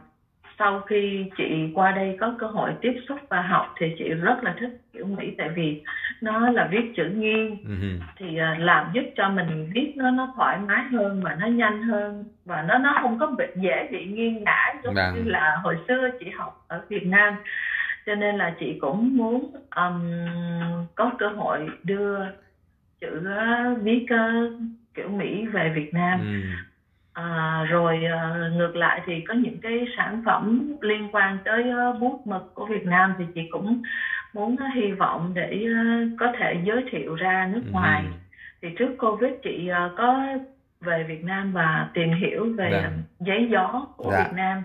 S2: sau khi chị qua đây có cơ hội tiếp xúc và học thì chị rất là thích kiểu Mỹ tại vì nó là viết chữ nghiêng
S1: Mhm.
S2: thì à, làm giúp cho mình viết nó nó thoải mái hơn và nó nhanh hơn và nó nó không có bị dễ bị nghiêng ngã giống
S1: Vâng.
S2: như là hồi xưa chị học ở Việt Nam cho nên là chị cũng muốn um, có cơ hội đưa chữ viết kiểu Mỹ về Việt Nam ừ. À, rồi uh, ngược lại thì có những cái sản phẩm liên quan tới uh, bút mực của Việt Nam thì chị cũng muốn uh, hy vọng để uh, có thể giới thiệu ra nước ừ. ngoài thì trước Covid chị uh, có về Việt Nam và tìm hiểu về. Vâng. giấy gió của dạ. Việt Nam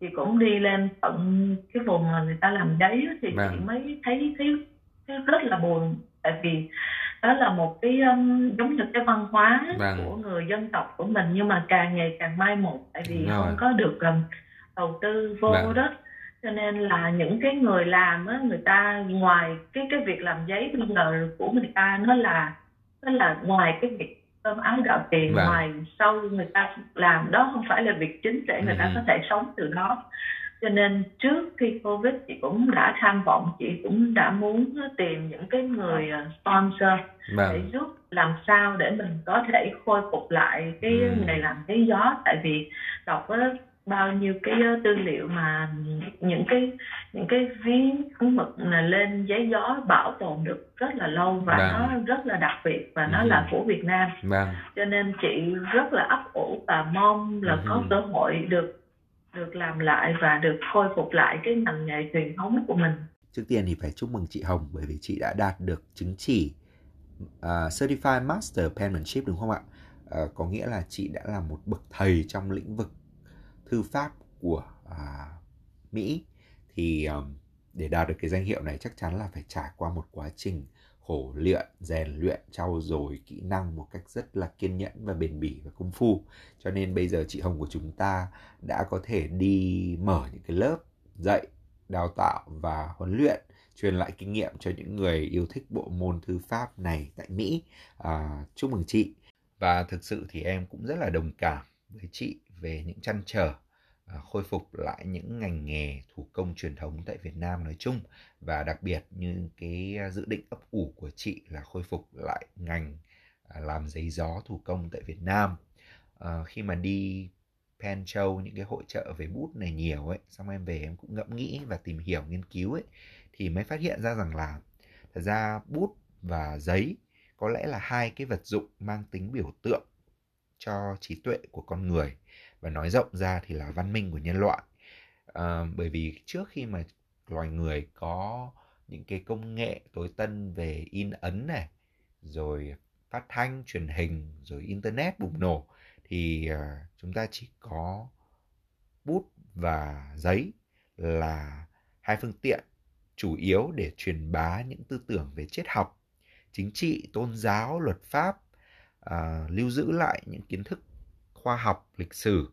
S2: chị cũng đi lên tận cái vùng mà người ta làm giấy thì Đà. chị mới thấy, thấy rất là buồn tại vì đó là một cái um, giống như cái văn hóa vâng. của người dân tộc của mình nhưng mà càng ngày càng mai một tại vì Rồi. không có được um, đầu tư vô vâng. đó cho nên là những cái người làm á người ta ngoài cái cái việc làm giấy bây giờ của người ta nó là nó là ngoài cái việc cơm áo gạo tiền vâng. ngoài sau người ta làm đó không phải là việc chính để người ừ. ta có thể sống từ đó cho nên trước khi covid chị cũng đã tham vọng chị cũng đã muốn tìm những cái người ờ, sponsor vâng. để giúp làm sao để mình có thể khôi phục lại cái ừ. nghề làm giấy gió tại vì đọc á, bao nhiêu cái ờ, tư liệu mà những cái những cái ví mực là lên giấy gió bảo tồn được rất là lâu và vâng. nó rất là đặc biệt và nó ừ. là của Việt Nam vâng. cho nên chị rất là ấp ủ và mong là ừ. có cơ hội được được làm lại và được khôi phục lại cái ngành nghề truyền thống của mình.
S1: Trước tiên thì phải chúc mừng chị Hồng bởi vì chị đã đạt được chứng chỉ uh, Certified Master Penmanship đúng không ạ? Uh, có nghĩa là chị đã là một bậc thầy trong lĩnh vực thư pháp của uh, Mỹ thì um, để đạt được cái danh hiệu này chắc chắn là phải trải qua một quá trình khổ luyện, rèn luyện, trau dồi kỹ năng một cách rất là kiên nhẫn và bền bỉ và công phu. Cho nên bây giờ chị Hồng của chúng ta đã có thể đi mở những cái lớp dạy, đào tạo và huấn luyện truyền lại kinh nghiệm cho những người yêu thích bộ môn thư pháp này tại Mỹ. À, chúc mừng chị. Và thực sự thì em cũng rất là đồng cảm với chị về những chăn trở À, khôi phục lại những ngành nghề thủ công truyền thống tại Việt Nam nói chung. Và đặc biệt như cái à, dự định ấp ủ của chị là khôi phục lại ngành à, làm giấy gió thủ công tại Việt Nam. À, khi mà đi Pen Châu những cái hội trợ về bút này nhiều ấy xong em về em cũng ngẫm nghĩ và tìm hiểu nghiên cứu ấy thì mới phát hiện ra rằng là thật ra bút và giấy có lẽ là hai cái vật dụng mang tính biểu tượng cho trí tuệ của con người và nói rộng ra thì là văn minh của nhân loại. À, bởi vì trước khi mà loài người có những cái công nghệ tối tân về in ấn này rồi phát thanh truyền hình rồi internet bùng nổ thì ờ, chúng ta chỉ có bút và giấy là hai phương tiện chủ yếu để truyền bá những tư tưởng về triết học chính trị tôn giáo luật pháp à, lưu giữ lại những kiến thức khoa học lịch sử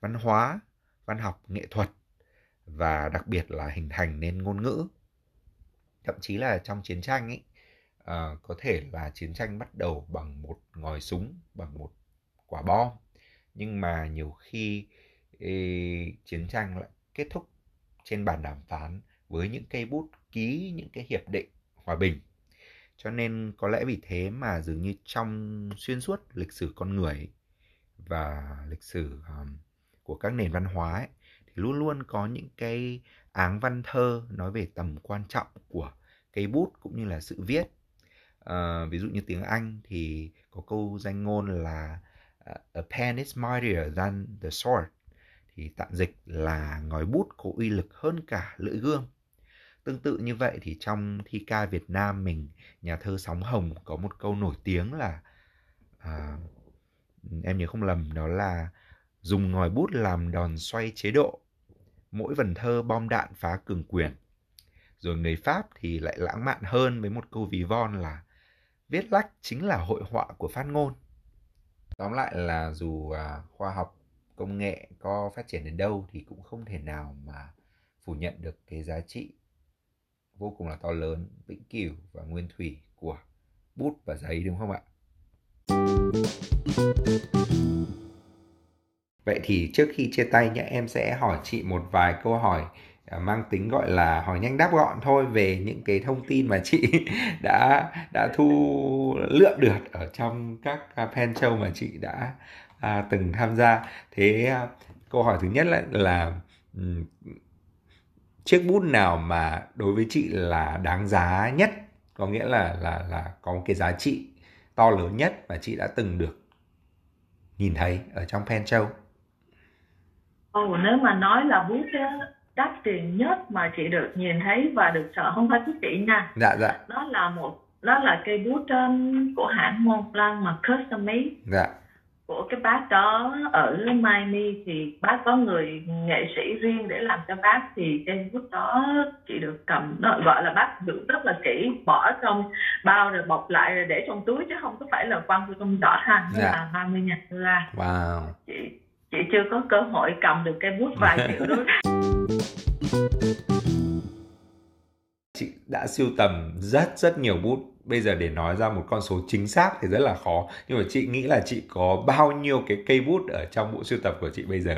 S1: văn hóa văn học nghệ thuật và đặc biệt là hình thành nên ngôn ngữ. Thậm chí là trong chiến tranh ấy à, có thể là chiến tranh bắt đầu bằng một ngòi súng bằng một quả bom. Nhưng mà nhiều khi ý, chiến tranh lại kết thúc trên bàn đàm phán với những cây bút ký những cái hiệp định hòa bình. Cho nên có lẽ vì thế mà dường như trong xuyên suốt lịch sử con người và lịch sử um, của các nền văn hóa ấy, thì luôn luôn có những cái áng văn thơ nói về tầm quan trọng của cây bút cũng như là sự viết. À, ví dụ như tiếng Anh thì có câu danh ngôn là ờ, a pen is mightier than the sword thì tạm dịch là ngòi bút có uy lực hơn cả lưỡi gươm. Tương tự như vậy thì trong thi ca Việt Nam mình nhà thơ Sóng Hồng có một câu nổi tiếng là à, em nhớ không lầm đó là dùng ngòi bút làm đòn xoay chế độ. Mỗi vần thơ bom đạn phá cường quyền. Rồi người pháp thì lại lãng mạn hơn với một câu ví von là viết lách chính là hội họa của phát ngôn tóm lại là dù à, khoa học công nghệ có phát triển đến đâu thì cũng không thể nào mà phủ nhận được cái giá trị vô cùng là to lớn vĩnh cửu và nguyên thủy của bút và giấy đúng không ạ? Vậy thì trước khi chia tay nhé em sẽ hỏi chị một vài câu hỏi à, mang tính gọi là hỏi nhanh đáp gọn thôi về những cái thông tin mà chị đã đã thu lượm được ở trong các à, pen show mà chị đã à, từng tham gia. Thế à, câu hỏi thứ nhất là, là um, chiếc bút nào mà đối với chị là đáng giá nhất có nghĩa là là là có một cái giá trị to lớn nhất mà chị đã từng được nhìn thấy ở trong pen châu?
S2: Ồ, nếu mà nói là bút á, đắt tiền nhất mà chị được nhìn thấy và được sợ không phải của chị nha.
S1: Dạ dạ.
S2: Đó là một đó là cây bút um, của hãng Montblanc mà custom made.
S1: Dạ
S2: của cái bác đó ở Miami thì bác có người nghệ sĩ riêng để làm cho bác thì cây bút đó chị được cầm nó gọi là bác giữ rất là kỹ bỏ trong bao rồi bọc lại rồi để trong túi chứ không có phải là quăng vô trong giỏ ha nó
S1: Dạ.
S2: là 30 ngàn đô la.
S1: Wow.
S2: Chị chị chưa có cơ hội cầm được cây bút vài triệu la
S1: chị đã sưu tầm rất rất nhiều bút bây giờ để nói ra một con số chính xác thì rất là khó. Nhưng mà chị nghĩ là chị có bao nhiêu cái cây bút ở trong bộ sưu tập của chị bây giờ?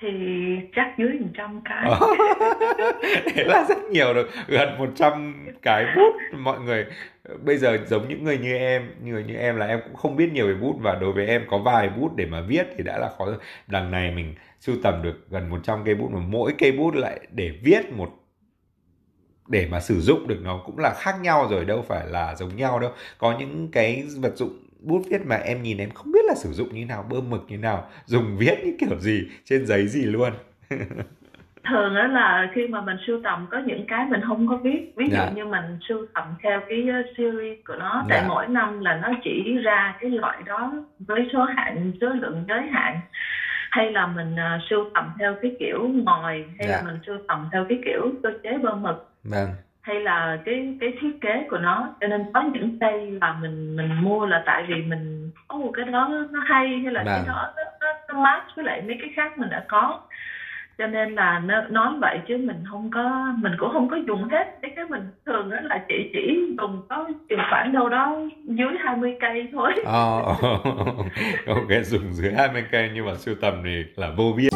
S2: Thì chắc dưới 100 cái.
S1: Thế là rất nhiều rồi. Gần 100 cái bút mọi người. Bây giờ giống những người như em người như em là em cũng không biết nhiều về bút và đối với em có vài bút để mà viết thì đã là khó rồi. Đằng này mình sưu tầm được gần 100 cây bút mà mỗi cây bút lại để viết một để mà sử dụng được nó cũng là khác nhau rồi đâu phải là giống nhau đâu có những cái vật dụng bút viết mà em nhìn em không biết là sử dụng như nào bơm mực như nào dùng viết như kiểu gì trên giấy gì luôn
S2: thường đó là khi mà mình sưu tầm có những cái mình không có viết ví dụ
S1: Dạ.
S2: như mình sưu tầm theo cái uh, series của nó tại
S1: Dạ.
S2: mỗi năm là nó chỉ ra cái loại đó với số hạn số lượng giới hạn hay là mình uh, sưu tầm theo cái kiểu ngòi hay
S1: Dạ.
S2: là mình sưu tầm theo cái kiểu cơ chế bơm mực
S1: vâng.
S2: Hay là cái cái thiết kế của nó cho nên có những cây là mình mình mua là tại vì mình có một cái đó nó hay hay là cái
S1: Vâng.
S2: đó nó, nó, nó match với lại mấy cái khác mình đã có. Cho nên là nó, nói vậy chứ mình không có mình cũng không có dùng hết. Cái cái mình thường đó là chị chỉ dùng có chừng khoảng đâu đó dưới 20 cây thôi.
S1: Ờ, ok dùng dưới 20 cây nhưng mà sưu tầm thì là vô biên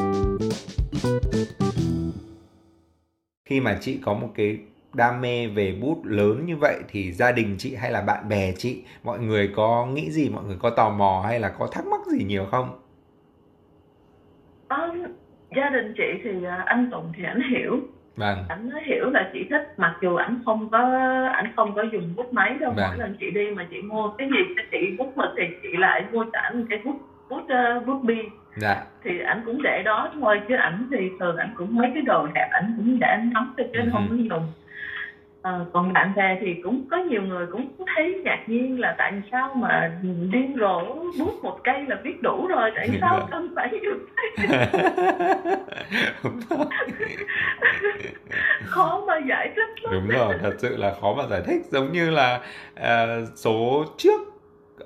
S1: khi mà chị có một cái đam mê về bút lớn như vậy thì gia đình chị hay là bạn bè chị mọi người có nghĩ gì mọi người có tò mò hay là có thắc mắc gì nhiều không?
S2: Có gia đình chị thì à, anh Tùng thì anh hiểu.
S1: Vâng.
S2: Ảnh hiểu là chị thích mặc dù ảnh không có ảnh không có dùng bút máy đâu
S1: Vâng.
S2: mỗi lần chị đi mà chị mua cái gì cho chị bút mực thì chị lại mua cho ảnh cái bút bút uh, bút bi
S1: dạ.
S2: Thì ảnh cũng để đó thôi chứ ảnh thì thường ảnh cũng mấy cái đồ đẹp ảnh cũng để ảnh nắm thôi chứ
S1: Ừ.
S2: không có dùng. Ờ, còn bạn bè thì cũng có nhiều người cũng thấy ngạc nhiên là tại sao mà điên rồ bút một cây là viết đủ rồi tại sao
S1: Vâng.
S2: cần phải dùng khó mà giải thích lắm.
S1: Đúng rồi thật sự là khó mà giải thích. Giống như là ờ, số trước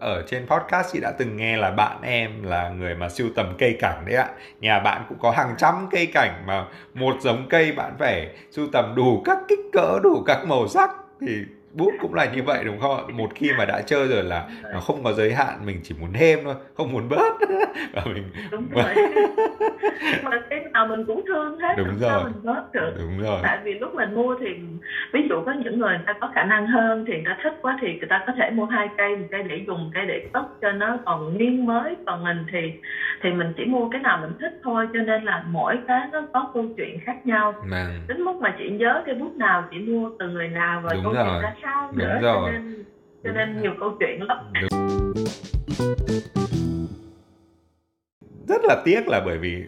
S1: ở trên podcast, chị đã từng nghe là bạn em là người mà sưu tầm cây cảnh đấy ạ. Nhà bạn cũng có hàng trăm cây cảnh mà một giống cây bạn phải sưu tầm đủ các kích cỡ, đủ các màu sắc. Thì bút cũng là như vậy đúng không ạ? Một khi mà đã chơi rồi là nó không có giới hạn mình chỉ muốn thêm thôi không muốn bớt. Và mình
S2: đúng rồi. Mà cái nào mình cũng thương hết
S1: Đúng
S2: sao
S1: rồi.
S2: mình bớt được.
S1: Đúng rồi.
S2: Tại vì lúc mình mua thì ví dụ có những người người ta có khả năng hơn thì người ta thích quá thì người ta có thể mua hai cây một cây để dùng cây để cất cho nó còn nguyên mới còn mình thì thì mình chỉ mua cái nào mình thích thôi. Cho nên là mỗi cái nó có câu chuyện khác nhau.
S1: Mà
S2: đến mức mà chị nhớ cái bút nào chị mua từ người nào và câu chuyện ra sao
S1: Đúng
S2: nữa?
S1: rồi.
S2: cho nên cho nên nhiều câu chuyện lắm.
S1: Rất là tiếc là bởi vì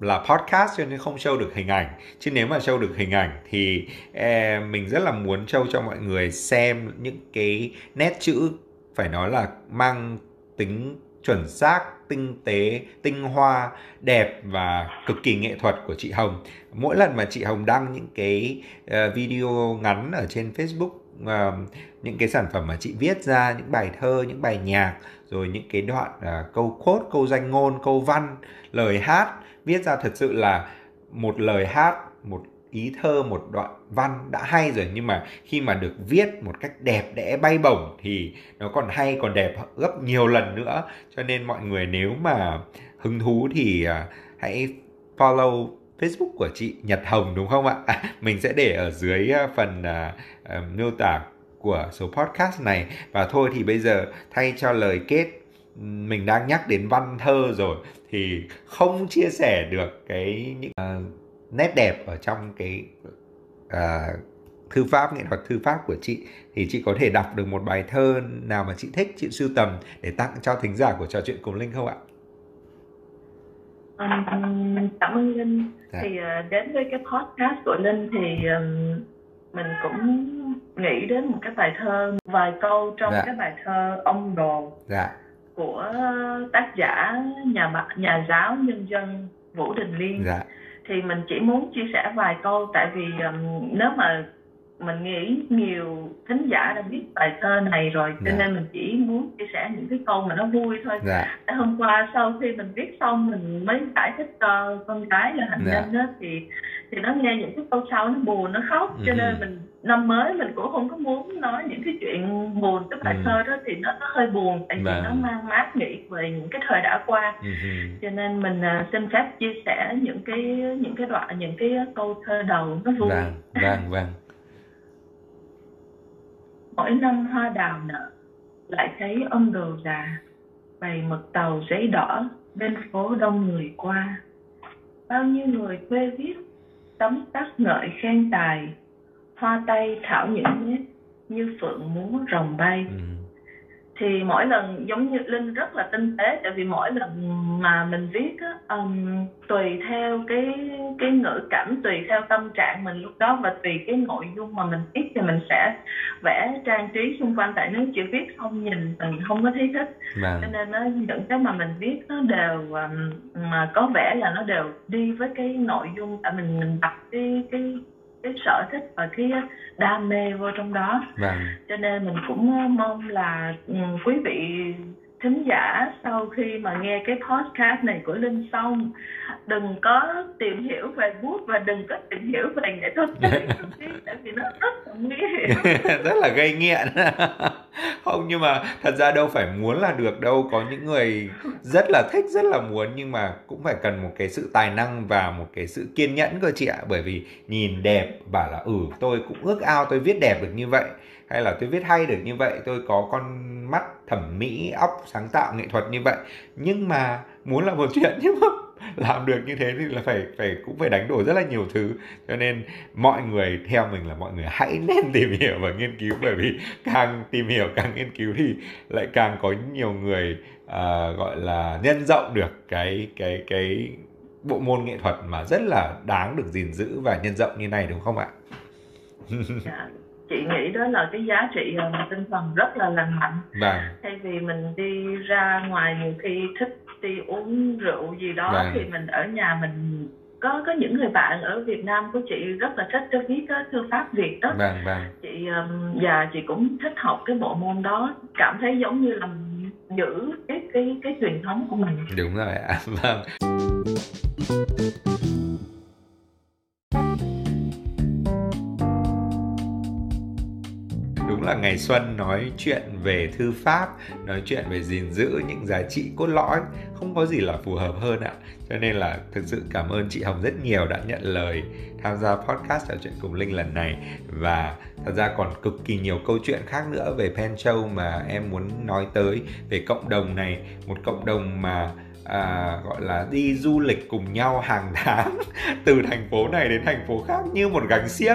S1: là podcast cho nên không show được hình ảnh. Chứ nếu mà show được hình ảnh thì eh, mình rất là muốn show cho mọi người xem những cái nét chữ. Phải nói là mang tính chuẩn xác tinh tế tinh hoa đẹp và cực kỳ nghệ thuật của chị Hồng. Mỗi lần mà chị Hồng đăng những cái ờ, video ngắn ở trên Facebook uh, những cái sản phẩm mà chị viết ra những bài thơ những bài nhạc rồi những cái đoạn uh, câu quote câu danh ngôn câu văn lời hát. Viết ra thật sự là một lời hát một ý thơ một đoạn văn đã hay rồi. Nhưng mà khi mà được viết một cách đẹp đẽ bay bổng thì nó còn hay còn đẹp gấp nhiều lần nữa. Cho nên mọi người nếu mà hứng thú thì à, hãy follow Facebook của chị Nhật Hồng đúng không ạ? À, mình sẽ để ở dưới à, phần uh, miêu tả của số podcast này. Và thôi thì bây giờ thay cho lời kết mình đang nhắc đến văn thơ rồi thì không chia sẻ được cái những uh, nét đẹp ở trong cái uh, thư pháp nghệ thuật thư pháp của chị. Thì chị có thể đọc được một bài thơ nào mà chị thích chị sưu tầm để tặng cho thính giả của trò chuyện cùng linh không ạ?
S2: Um, cảm ơn linh dạ. thì uh, đến với cái podcast của linh thì um, mình cũng nghĩ đến một cái bài thơ vài câu trong dạ. cái bài thơ ông đồ dạ. của tác giả nhà nhà giáo nhân dân vũ đình liên dạ. thì mình chỉ muốn chia sẻ vài câu tại vì um, nếu mà mình nghĩ nhiều thính giả đã biết bài thơ này rồi cho dạ. nên mình chỉ muốn chia sẻ những cái câu mà nó vui thôi dạ. hôm qua sau khi mình viết xong mình mới giải thích cho con gái là hành dạ. nhân đó thì thì nó nghe những cái câu sau nó buồn nó khóc cho ừ. nên mình năm mới mình cũng không có muốn nói những cái chuyện buồn cái bài ừ. thơ đó thì nó, nó hơi buồn tại vì vâng. nó mang mát nghĩ về những cái thời đã qua ừ. cho nên mình uh, xin phép chia sẻ những cái những cái đoạn những cái câu thơ đầu nó vui
S1: vâng vâng vâng
S2: mỗi năm hoa đào nở, lại thấy ông đồ già bày mực tàu giấy đỏ bên phố đông người qua. Bao nhiêu người thuê viết tấm tắc ngợi khen tài, hoa tay thảo những nét như phượng múa rồng bay. Ừ thì mỗi lần giống như linh rất là tinh tế tại vì mỗi lần mà mình viết á um, tùy theo cái cái ngữ cảnh tùy theo tâm trạng mình lúc đó và tùy cái nội dung mà mình viết thì mình sẽ vẽ trang trí xung quanh tại nếu chỉ viết không nhìn mình không có thấy thích vâng. cho nên nó những cái mà mình viết nó đều um, mà có vẻ là nó đều đi với cái nội dung tại mình mình đặt cái cái cái sở thích và cái đam mê vô trong đó vâng. cho nên mình cũng ờ, mong là um, quý vị thính giả sau khi mà nghe cái podcast này của Linh xong đừng có tìm hiểu về bút và đừng có tìm hiểu về nghệ thuật tại vì nó rất là nguy hiểm.
S1: Rất là gây nghiện. Không nhưng mà thật ra đâu phải muốn là được đâu. Có những người rất là thích rất là muốn nhưng mà cũng phải cần một cái sự tài năng và một cái sự kiên nhẫn cơ chị ạ. Bởi vì nhìn đẹp bảo là ừ tôi cũng ước ao tôi viết đẹp được như vậy hay là tôi viết hay được như vậy tôi có con mắt thẩm mỹ óc sáng tạo nghệ thuật như vậy. Nhưng mà muốn là một chuyện nhưng mà làm được như thế thì là phải phải cũng phải đánh đổi rất là nhiều thứ. Cho nên mọi người theo mình là mọi người hãy nên tìm hiểu và nghiên cứu bởi vì càng tìm hiểu càng nghiên cứu thì lại càng có nhiều người uh, gọi là nhân rộng được cái cái cái bộ môn nghệ thuật mà rất là đáng được gìn giữ và nhân rộng như này đúng không ạ?
S2: Dạ. Chị nghĩ đó là cái giá trị uh, tinh thần rất là lành mạnh. Vâng. Thay vì mình đi ra ngoài nhiều khi thích đi uống rượu gì đó vâng. thì mình ở nhà mình có có những người bạn ở Việt Nam của chị rất là thích cho viết cái thư pháp Việt đó vâng, vâng. chị um, và chị cũng thích học cái bộ môn đó cảm thấy giống như là giữ cái cái cái truyền thống của mình
S1: đúng rồi ạ vâng là ngày xuân nói chuyện về thư pháp nói chuyện về gìn giữ những giá trị cốt lõi không có gì là phù hợp hơn ạ. Cho nên là thực sự cảm ơn chị hồng rất nhiều đã nhận lời tham gia podcast trò chuyện cùng linh lần này. Và thật ra còn cực kỳ nhiều câu chuyện khác nữa về pen châu mà em muốn nói tới. Về cộng đồng này một cộng đồng mà à, gọi là đi du lịch cùng nhau hàng tháng từ thành phố này đến thành phố khác như một gánh xiếc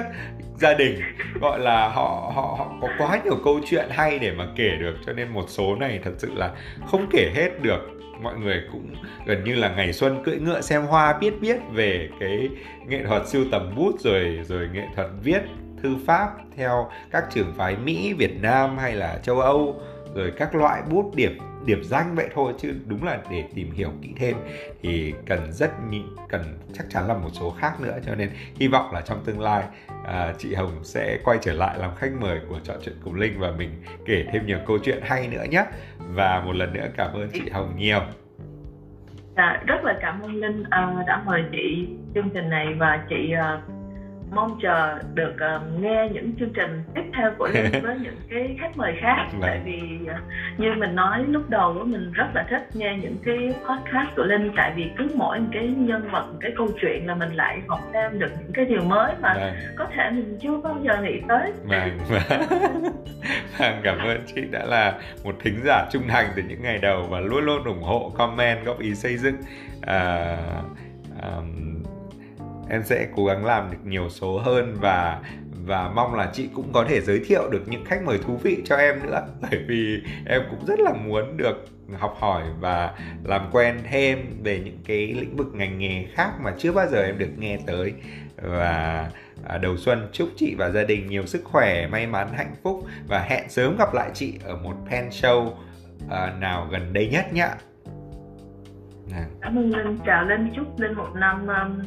S1: gia đình gọi là họ họ họ có quá nhiều câu chuyện hay để mà kể được cho nên một số này thật sự là không kể hết được. Mọi người cũng gần như là ngày xuân cưỡi ngựa xem hoa biết biết về cái nghệ thuật siêu tầm bút rồi rồi nghệ thuật viết thư pháp theo các trường phái Mỹ, Việt Nam hay là châu Âu rồi các loại bút điểm điểm danh vậy thôi chứ đúng là để tìm hiểu kỹ thêm thì cần rất cần chắc chắn là một số khác nữa. Cho nên hy vọng là trong tương lai à, chị Hồng sẽ quay trở lại làm khách mời của trò chuyện cùng Linh và mình kể thêm nhiều câu chuyện hay nữa nhé. Và một lần nữa cảm ơn chị Hồng nhiều.
S2: Dạ, rất là cảm ơn Linh uh, đã mời chị chương trình này và chị uh, mong chờ được uh, nghe những chương trình tiếp theo của Linh với những cái khách mời khác vâng. tại vì uh, như mình nói lúc đầu đó mình rất là thích nghe những cái podcast của Linh tại vì cứ mỗi cái nhân vật cái câu chuyện là mình lại học thêm được những cái điều mới mà vâng. có thể mình chưa bao giờ nghĩ tới
S1: vâng, vâng. cảm ơn chị đã là một thính giả trung thành từ những ngày đầu và luôn luôn ủng hộ comment góp ý xây dựng uh, um, em sẽ cố gắng làm được nhiều số hơn và và mong là chị cũng có thể giới thiệu được những khách mời thú vị cho em nữa. Bởi vì em cũng rất là muốn được học hỏi và làm quen thêm về những cái lĩnh vực ngành nghề khác mà chưa bao giờ em được nghe tới. Và à, đầu xuân chúc chị và gia đình nhiều sức khỏe may mắn hạnh phúc và hẹn sớm gặp lại chị ở một pen show à, nào gần đây nhất nhé
S2: cảm ơn linh chào linh chúc linh một năm um,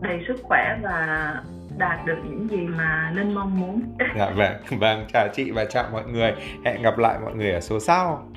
S2: đầy sức khỏe và đạt được những gì mà nên mong muốn.
S1: dạ vâng, vâng chào chị và chào mọi người. Hẹn gặp lại mọi người ở số sau.